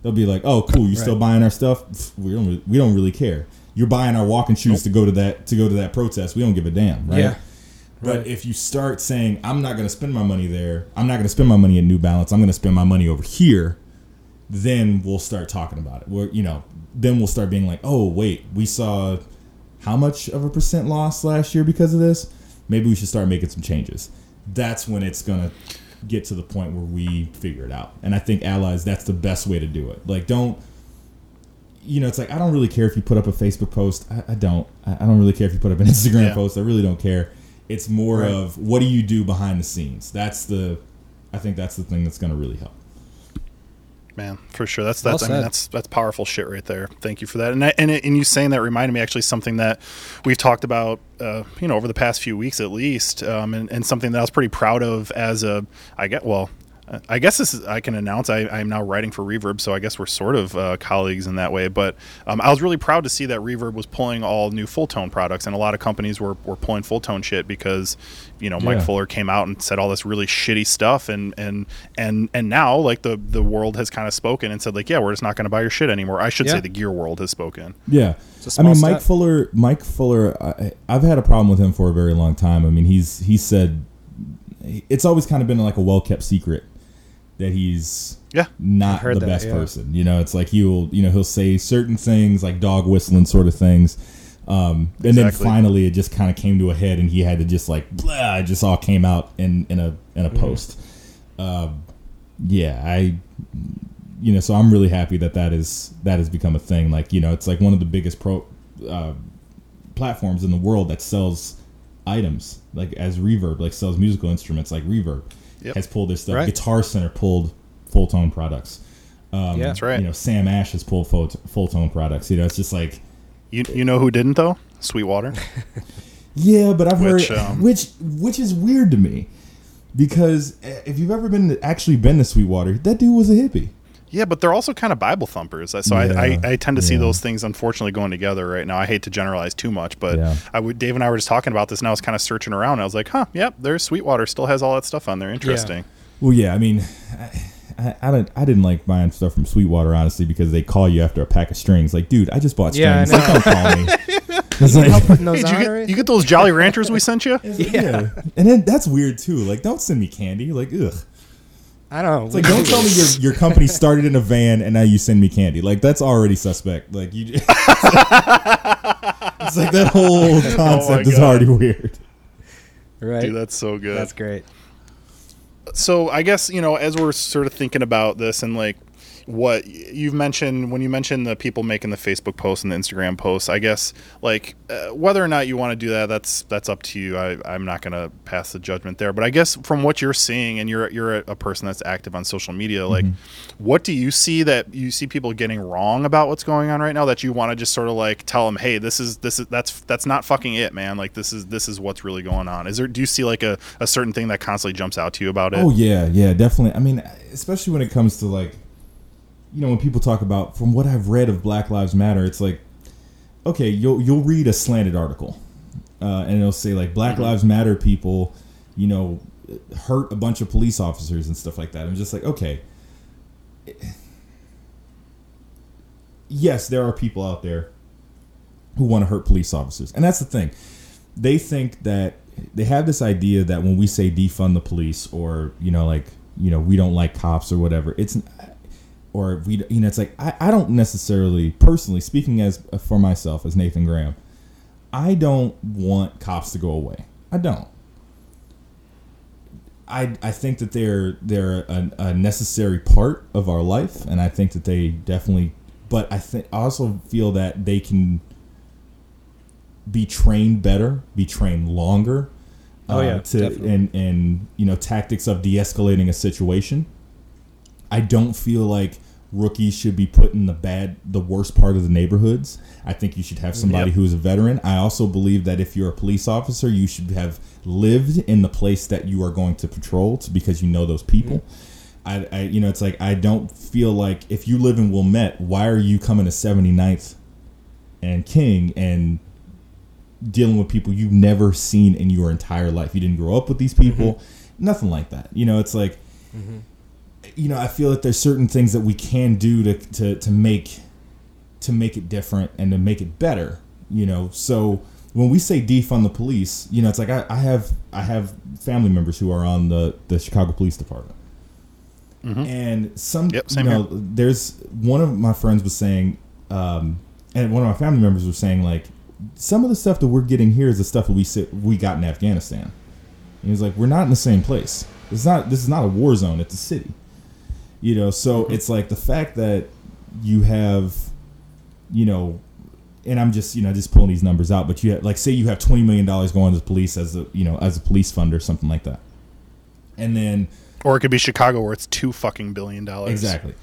They'll be like, "Oh, cool, you're still buying our stuff? We don't, we don't really care. You're buying our walking shoes to go to that to go to that protest. We don't give a damn, right?" Yeah. But Right. if you start saying, "I'm not going to spend my money there. I'm not going to spend my money at New Balance. I'm going to spend my money over here," then we'll start talking about it. We're, you know, then we'll start being like, "Oh, wait, we saw how much of a percent loss last year because of this? Maybe we should start making some changes." That's when it's going to get to the point where we figure it out. And I think allies, that's the best way to do it. Like, don't you know, it's like I don't really care if you put up a Facebook post. I, I don't. I, don't really care if you put up an Instagram Yeah. post. I really don't care. It's more Right. of what do you do behind the scenes. That's the. I think that's the thing that's going to really help. Man, for sure. That's Well that's I mean that's that's powerful shit right there. Thank you for that. And I, and it, and you saying that reminded me actually something that we've talked about, uh, you know, over the past few weeks at least, um, and, and something that I was pretty proud of as a I get well. I guess this is I can announce I, I'm now writing for Reverb, so I guess we're sort of uh, colleagues in that way. But um, I was really proud to see that Reverb was pulling all new Fulltone products, and a lot of companies were, were pulling Fulltone shit because you know Mike Yeah. Fuller came out and said all this really shitty stuff, and and and and now like the the world has kind of spoken and said like yeah we're just not going to buy your shit anymore. I should say the gear world has spoken. Yeah, I a I small mean, Mike. Fuller. Mike Fuller. I, I've had a problem with him for a very long time. I mean, he's he said it's always kind of been like a well kept secret that he's Yeah, not the that, best yeah. person. You know, it's like he'll you know he'll say certain things like dog whistling sort of things. Um, and then finally, it just kind of came to a head, and he had to just like blah, it just all came out in in a in a Mm-hmm. post. Um, yeah, I you know, so I'm really happy that that is that has become a thing. Like you know, it's like one of the biggest pro uh, platforms in the world that sells items like as Reverb, like sells musical instruments like Reverb Yep. has pulled this stuff. Right. Guitar Center pulled Fulltone products. Um, Yeah. That's right. You know, Sam Ash has pulled full, Fulltone products. You know, it's just like you you know who didn't though? Sweetwater. [LAUGHS] yeah, but I've Which, heard um, which which is weird to me because eh, if you've ever been actually been to Sweetwater, that dude was a hippie. Yeah, but they're also kind of Bible thumpers. Uh, so I, Yeah, I, I tend to see those things unfortunately going together right now. I hate to generalize too much, but Yeah. I would Dave and I were just talking about this and I was kind of searching around. I was like, huh, yep, there's Sweetwater still has all that stuff on there. Interesting. Well, yeah, I mean, I, I, I don't, I didn't like buying stuff from Sweetwater honestly because they call you after a pack of strings. Like, dude, I just bought Yeah, strings. Like, don't call me. [LAUGHS] Like- Hey, did you get, or- you get those Jolly Ranchers we sent you? [LAUGHS] yeah. and then that's weird too. Like, don't send me candy. Like, ugh. I don't know. It's like, don't tell me your your company [LAUGHS] started in a van and now you send me candy. Like, that's already suspect. Like, you. it's like that whole [LAUGHS] oh concept is already weird. right. Dude, that's so good. That's great. so I guess you know as we're sort of thinking about this and like what you've mentioned when you mentioned the people making the Facebook posts and the Instagram posts, I guess like uh, whether or not you want to do that, that's that's up to you. I, I'm not going to pass the judgment there, but I guess from what you're seeing, and you're you're a, a person that's active on social media, like what do you see that you see people getting wrong about what's going on right now that you want to just sort of like tell them, hey, this is this is that's that's not fucking it, man. Like this is this is what's really going on. Is there do you see like a, a certain thing that constantly jumps out to you about it? Oh yeah, yeah, definitely. I mean, especially when it comes to like, you know, when people talk about from what I've read of Black Lives Matter, it's like, okay, you'll you'll read a slanted article, uh, and it'll say like Black Lives Matter people, you know, hurt a bunch of police officers and stuff like that. I'm just like, okay. Yes, there are people out there who want to hurt police officers, and that's the thing. They think that they have this idea that when we say defund the police, or you know, like you know, we don't like cops or whatever, it's or we, you know, it's like I, I don't necessarily, personally speaking, as for myself as Nathan Graham, I don't want cops to go away. I don't. I, I think that they're they're a, a necessary part of our life, and I think that they definitely. But I think I also feel that they can be trained better, be trained longer. uh, Oh, yeah, to definitely. and and you know tactics of de-escalating a situation. I don't feel like rookies should be put in the bad, the worst part of the neighborhoods. I think you should have somebody Yep. who's a veteran. I also believe that if you're a police officer, you should have lived in the place that you are going to patrol to, because you know those people. Mm-hmm. I, I, you know, it's like I don't feel like if you live in Wilmette, why are you coming to 79th and King and dealing with people you've never seen in your entire life? You didn't grow up with these people, mm-hmm. nothing like that. You know, it's like, mm-hmm. You know, I feel that there's certain things that we can do to, to, to make to make it different and to make it better. You know, so when we say defund the police, you know, it's like I, I have I have family members who are on the the Chicago Police Department, and some Yep, you know, there's one of my friends was saying, um, and one of my family members was saying like, some of the stuff that we're getting here is the stuff that we sit, we got in Afghanistan. And he was like, we're not in the same place. It's not. This is not a war zone. It's a city. You know, so mm-hmm. it's like the fact that you have, you know, and I'm just you know just pulling these numbers out, but you have, like say you have twenty million dollars going to the police as a you know as a police fund or something like that, and then Or it could be Chicago where it's two fucking billion dollars. Exactly.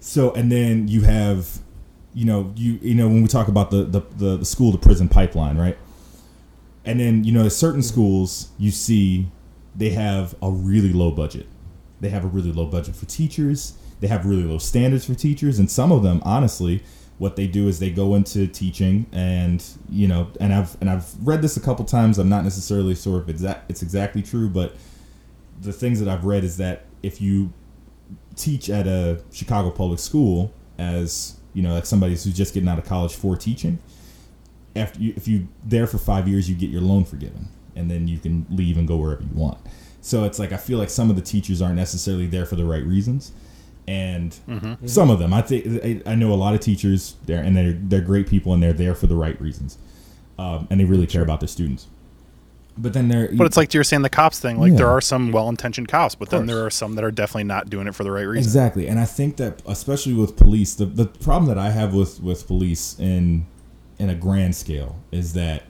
So and then you have, you know, you you know when we talk about the the, the, the school to prison pipeline, right? And then you know, at certain mm-hmm. schools you see they have a really low budget. They have a really low budget for teachers. They have really low standards for teachers, and some of them, honestly, what they do is they go into teaching, and you know, and I've and I've read this a couple times. I'm not necessarily sure if it's exact, it's exactly true, but the things that I've read is that if you teach at a Chicago public school as you know, like somebody who's just getting out of college for teaching, after you, if you there for five years, you get your loan forgiven, and then you can leave and go wherever you want. So it's like I feel like some of the teachers aren't necessarily there for the right reasons, and some of them I think I, know a lot of teachers there, and they're they're great people, and they're there for the right reasons, um, and they really care about their students. But then there, But it's like you were saying the cops thing. Like Yeah. there are some well-intentioned cops, but then there are some that are definitely not doing it for the right reason. Exactly, and I think that especially with police, the the problem that I have with with police in in a grand scale is that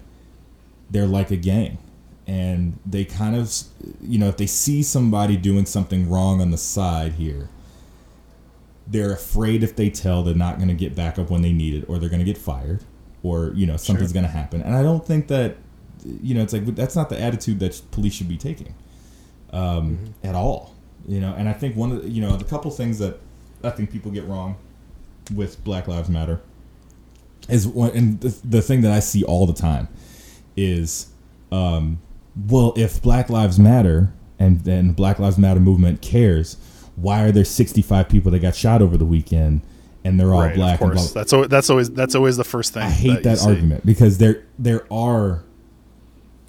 they're like a gang, and they kind of you know if they see somebody doing something wrong on the side here, they're afraid if they tell they're not going to get back up when they need it, or they're going to get fired, or you know something's going to happen. And I don't think that you know it's like that's not the attitude that police should be taking um, at all. You know, and I think one of the, you know the couple things that I think people get wrong with Black Lives Matter is one, and the, the thing that I see all the time is, um, well, if Black Lives Matter and then Black Lives Matter movement cares, why are there 65 people that got shot over the weekend and they're all Right, black of course. That's always, that's always that's always the first thing. I hate that see. argument because there there are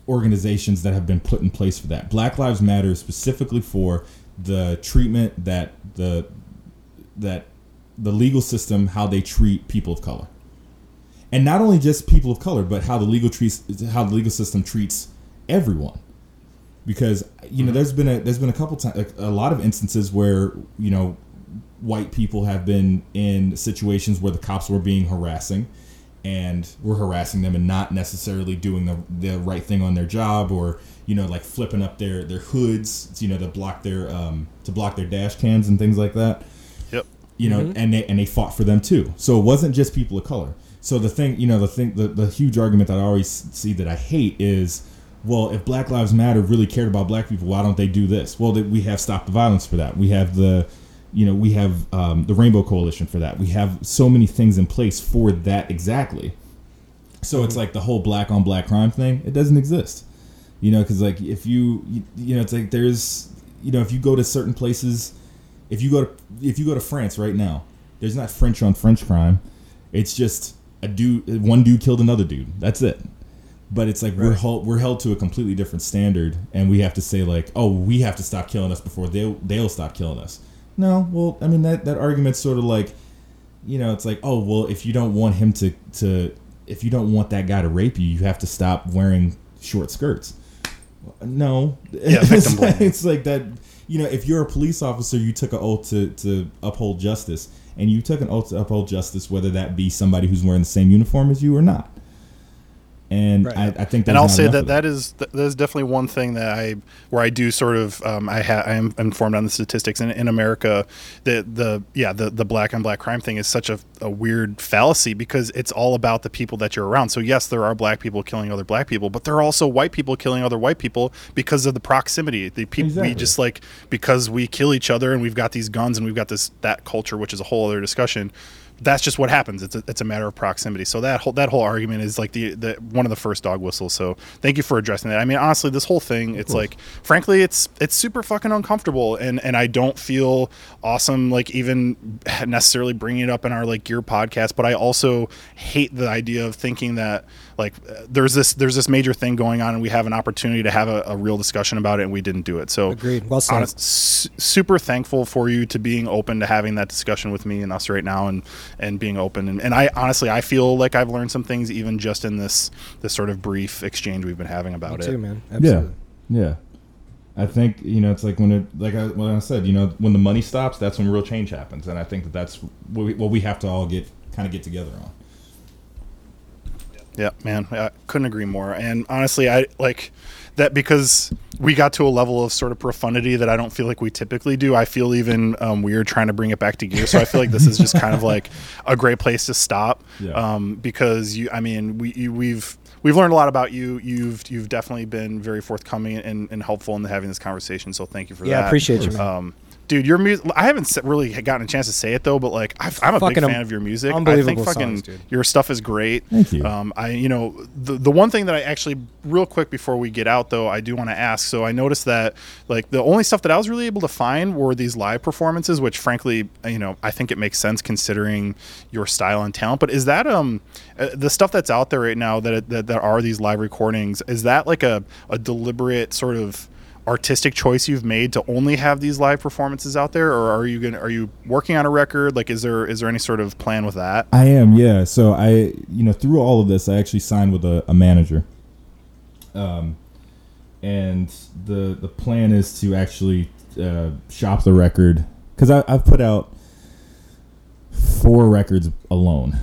organizations that have been put in place for that. Black Lives Matter is specifically for the treatment that the that the legal system how they treat people of color. And not only just people of color, but how the legal treats how the legal system treats everyone. Because you know, there's been a there's been a couple times a lot of instances where, you know, white people have been in situations where the cops were being harassing and were harassing them and not necessarily doing the, the right thing on their job or you know like flipping up their their hoods you know to block their um to block their dash cams and things like that. Yep. you know and they and they fought for them too. So it wasn't just people of color. So the thing you know the thing the, the huge argument that i always see that i hate is well if black lives matter really cared about black people why don't they do this? Well we have stop the violence for that. We have the you know we have um, the rainbow coalition for that. We have so many things in place for that exactly. So it's like the whole black on black crime thing it doesn't exist. You know because like if you, you you know it's like there's you know if you go to certain places if you go to if you go to france right now there's not french on french crime. It's just a dude one dude killed another dude. That's it but it's like we're held we're held to a completely different standard and we have to say like oh we have to stop killing us before they'll they'll stop killing us. No well i mean that that argument's sort of like you know it's like oh well if you don't want him to to if you don't want that guy to rape you you have to stop wearing short skirts. No. Yeah, [LAUGHS] it's, like, it's like that you know if you're a police officer you took an oath to to uphold justice and you took an oath to uphold justice whether that be somebody who's wearing the same uniform as you or not and Right. I, I think and I'll say that that is that is definitely one thing that I where I do sort of um, I ha- I am informed on the statistics in, in America that the yeah the the black on black crime thing is such a, a weird fallacy because it's all about the people that you're around. So yes, there are black people killing other black people, but there are also white people killing other white people because of the proximity. The people we just like because we kill each other and we've got these guns and we've got this that culture, which is a whole other discussion. That's just what happens. It's a, it's a matter of proximity. So that whole that whole argument is like the, the one of the first dog whistles. So thank you for addressing that. I mean, honestly, this whole thing, it's like, frankly, it's it's super fucking uncomfortable, and and I don't feel awesome like even necessarily bringing it up in our like gear podcast. But I also hate the idea of thinking that like uh, there's this there's this major thing going on, and we have an opportunity to have a, a real discussion about it, and we didn't do it. So Agreed. Well said. honest- su- super thankful for you to being open to having that discussion with me and us right now and and being open and, and i honestly i feel like i've learned some things even just in this this sort of brief exchange we've been having about Me it too, man. Yeah, yeah. I think you know it's like when it like I, when I said you know when the money stops, that's when real change happens, and I think that that's what we, what we have to all get kind of get together on. Yeah, man, I couldn't agree more. And honestly, I like that because we got to a level of sort of profundity that I don't feel like we typically do. I feel even um, weird trying to bring it back to gear. So I feel like this is just kind of like a great place to stop. Yeah. Um, because you, I mean, we you, we've we've learned a lot about you. You've you've definitely been very forthcoming and, and helpful in having this conversation. So thank you for that. Yeah, appreciate you, man. Um, dude, your music. I haven't really gotten a chance to say it though, but like I've, I'm a big fan of your music. I think fucking songs, your stuff is great. Thank you. Um, I, you know, the the one thing that I actually, real quick before we get out though, I do want to ask. So I noticed that like the only stuff that I was really able to find were these live performances, which frankly, you know, I think it makes sense considering your style and talent. But is that um uh, the stuff that's out there right now that that, that are these live recordings? Is that like a a deliberate sort of artistic choice you've made to only have these live performances out there or are you gonna are you working on a record like is there is there any sort of plan with that I am, yeah. So I, you know, through all of this, I actually signed with a, a manager. Um, and the the plan is to actually uh, shop the record because I've put out four records alone.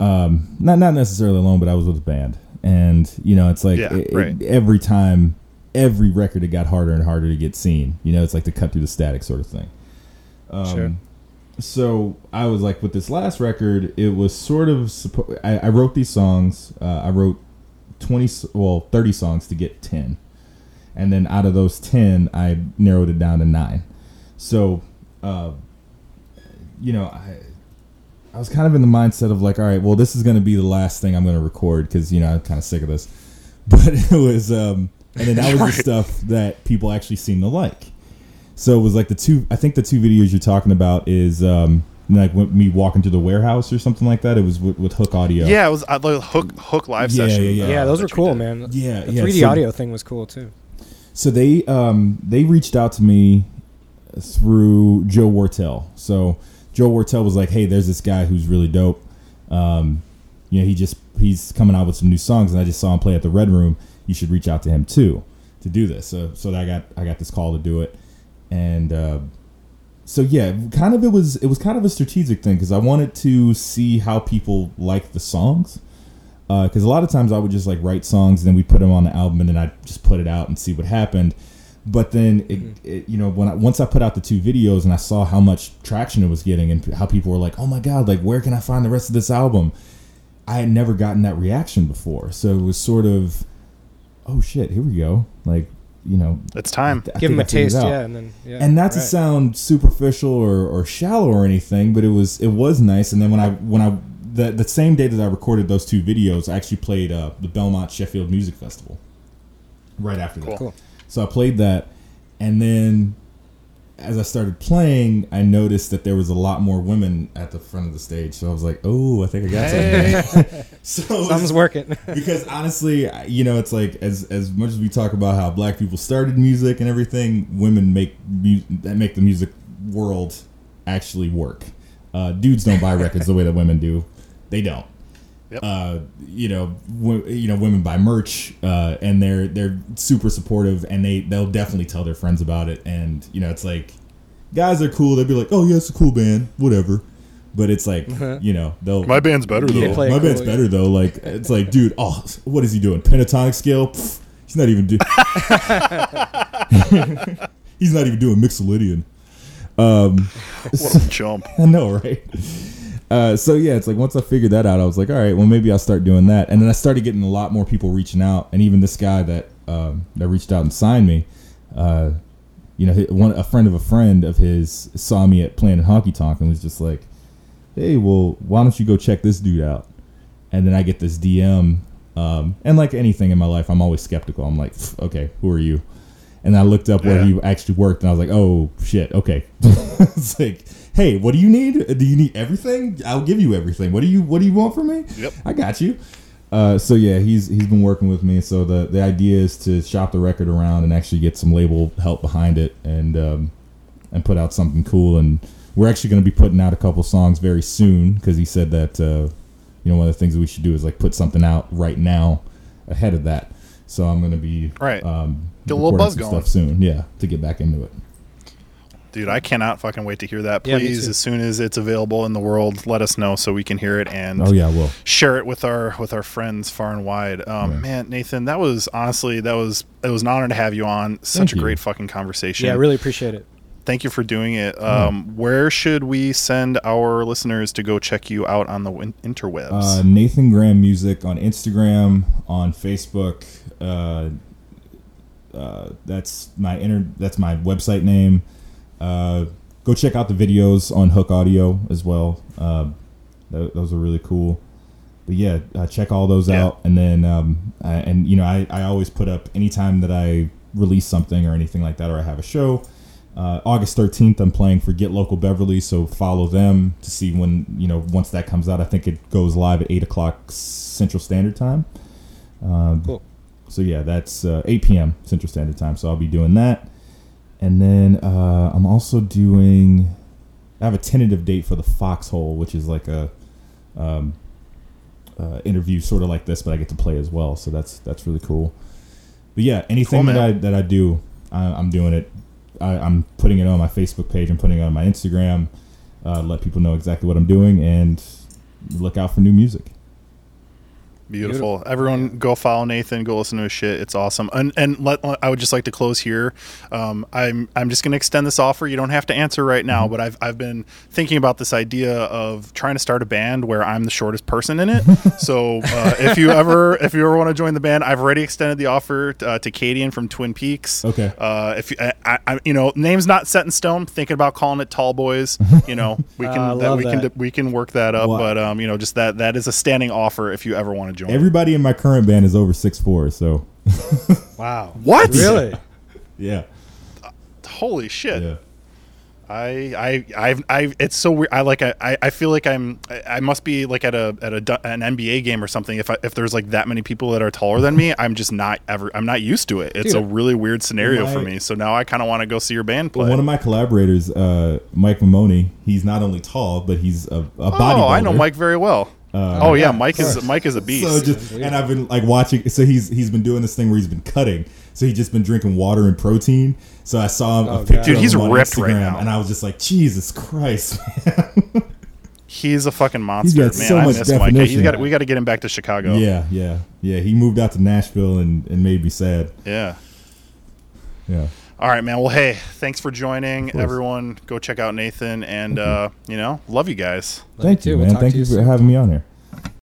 Um, not not necessarily alone, but I was with a band, and you know, it's like Yeah, it- it- every time, every record it got harder and harder to get seen. You know, it's like to cut through the static sort of thing. Um, Sure. So I was like, with this last record, it was sort of. Suppo- I, I wrote these songs. Uh, I wrote twenty, well, thirty songs to get ten, and then out of those ten, I narrowed it down to nine. So, uh, you know, I. I was kind of in the mindset of like, all right, well, this is going to be the last thing I'm going to record because you know I'm kind of sick of this. [LAUGHS] But it was, um, and then that was [LAUGHS] Right. the stuff that people actually seemed to like. So it was like the two. I think the two videos you're talking about is um, like me walking to the warehouse or something like that. It was with, with Hook Audio. Yeah, it was uh, the hook hook live Yeah, session. yeah, yeah. Yeah, those were cool, man. Yeah, The yeah. 3D So- audio thing was cool too. So they um, they reached out to me through Joe Wartell. So Joe Wartell was like, "Hey, there's this guy who's really dope. Um, you know, he just he's coming out with some new songs, and I just saw him play at the Red Room. You should reach out to him too to do this." So so I got I got this call to do it, and uh, so yeah, kind of it was it was kind of a strategic thing because I wanted to see how people like the songs because a lot of times I would just like write songs and then we put them on the album and then I just put it out and see what happened. But then, it, it, you know, when I, once I put out the two videos and I saw how much traction it was getting and how people were like, "Oh my god, like where can I find the rest of this album?" I had never gotten that reaction before, so it was sort of, "Oh shit, here we go!" Like, you know, It's time. I Give think them a I taste, yeah, and then yeah. and not to sound superficial or, or shallow or anything, but it was it was nice. And then when I when I the the same day that I recorded those two videos, I actually played uh, the Belmont Sheffield Music Festival. Right after that, Cool. so I played that, and then as I started playing, I noticed that there was a lot more women at the front of the stage. So I was like, "Oh, I think I got something." [LAUGHS] so Something's working. [LAUGHS] because honestly, you know, it's like as as much as we talk about how black people started music and everything, women make mu- that make the music world actually work. Uh, dudes don't buy records the way that women do; they don't. Yep. Uh, you know, w- you know, women buy merch, uh, and they're they're super supportive, and they they'll definitely tell their friends about it. And you know, it's like guys are cool; they'd be like, "Oh yeah, it's a cool band, whatever." but it's like you know they'll My band's better though. play my it band's cool, better though. Like it's like, dude, oh, what is he doing? Pentatonic scale? Pff, he's not even doing. [LAUGHS] he's not even doing Mixolydian. Um, [LAUGHS] What a jump. [LAUGHS] I know, right? Uh, so yeah, it's like once I figured that out, I was like, all right, well maybe I'll start doing that. And then I started getting a lot more people reaching out, and even this guy that um, that reached out and signed me, uh, you know, one a friend of a friend of his saw me at Planet Honky Tonk and was just like, hey, well, why don't you go check this dude out? And then I get this DM, um, and like anything in my life, I'm always skeptical. I'm like, okay, who are you? And I looked up where he actually worked, and I was like, oh shit, okay. [LAUGHS] it's like, hey, what do you need? Do you need everything? I'll give you everything. What do you What do you want from me? Yep. I got you. Uh, so yeah, he's he's been working with me. So the the idea is to shop the record around and actually get some label help behind it, and um, and put out something cool. And we're actually going to be putting out a couple songs very soon because he said that uh, you know one of the things that we should do is like put something out right now ahead of that. So I'm going to be Right. um, Get a little buzz some going. stuff soon. Yeah, to get back into it. Dude, I cannot fucking wait to hear that. Yeah, me Please, too. as soon as it's available in the world, let us know so we can hear it and Oh yeah, well, share it with our with our friends far and wide. Um, Yeah. Man, Nathan, that was honestly that was it was an honor to have you on. Such Thank a you. great fucking conversation. Yeah, I really appreciate it. Thank you for doing it. Um, Where should we send our listeners to go check you out on the win- interwebs? uh, Nathan Graham Music on Instagram, on Facebook. Uh, uh, that's my inter- That's my website name. Uh, go check out the videos on Hook Audio as well. Uh, th- those are really cool. But yeah, uh, check all those Yeah. out, and then um, I, and you know I, I always put up anytime that I release something or anything like that, or I have a show. Uh, August 13th, I'm playing for Get Local Beverly, so follow them to see when, you know, once that comes out. I think it goes live at 8 o'clock Central Standard Time. Um, Cool. So, yeah, that's uh, 8 p.m. Central Standard Time, so I'll be doing that. And then uh, I'm also doing, I have a tentative date for the Foxhole, which is like a um, uh, interview sort of like this, but I get to play as well, so that's that's really cool. But yeah, anything Cool, that I that I do, I, I'm doing it. I, I'm putting it on my Facebook page. I'm putting it on my Instagram. Uh, let people know exactly what I'm doing and look out for new music. Beautiful. Everyone, go follow Nathan. Go listen to his shit. It's awesome. And and let I would just like to close here. Um, I'm I'm just going to extend this offer. You don't have to answer right now, Mm-hmm. but I've I've been thinking about this idea of trying to start a band where I'm the shortest person in it. [LAUGHS] so uh, if you ever if you ever want to join the band, I've already extended the offer uh, to Cadien from Twin Peaks. Okay. Uh, if you, I, I, you know, name's not set in stone. Thinking about calling it Tall Boys. You know, [LAUGHS] we can Uh, that, we can we can work that up. Well, but um, you know, just that that is a standing offer if you ever want to join. Everybody in my current band is over six four, so [LAUGHS] Wow. What? Really? [LAUGHS] yeah, Holy shit! yeah. I I I've I it's so weird. I like I I feel like I'm I I must be like at a at a an NBA game or something. If I, if there's like that many people that are taller than me, [LAUGHS] I'm just not ever. I'm not used to it. It's Dude. a really weird scenario for me. So now I kind of want to go see your band play. One of my collaborators, uh, Mike Mamoni, he's not only tall, but he's a, a bodybuilder. oh, I know Mike very well. Uh, oh yeah, Mike is Mike is a beast. So just and I've been like watching. So he's he's been doing this thing where he's been cutting. So he's just been drinking water and protein. So I saw him Oh, a picture. Dude, of he's him on ripped right Instagram, now. and I was just like, Jesus Christ, [LAUGHS] man. He's a fucking monster, got man. so I much miss Mike. He's definition. got we got to get him back to Chicago. yeah, yeah, yeah. He moved out to Nashville and, and made me sad. yeah. Yeah, All right, man. Well, hey, thanks for joining. Everyone, go check out Nathan, and uh, you know, love you guys. Love thank you you, too. We'll man. Thank you you for having me on here.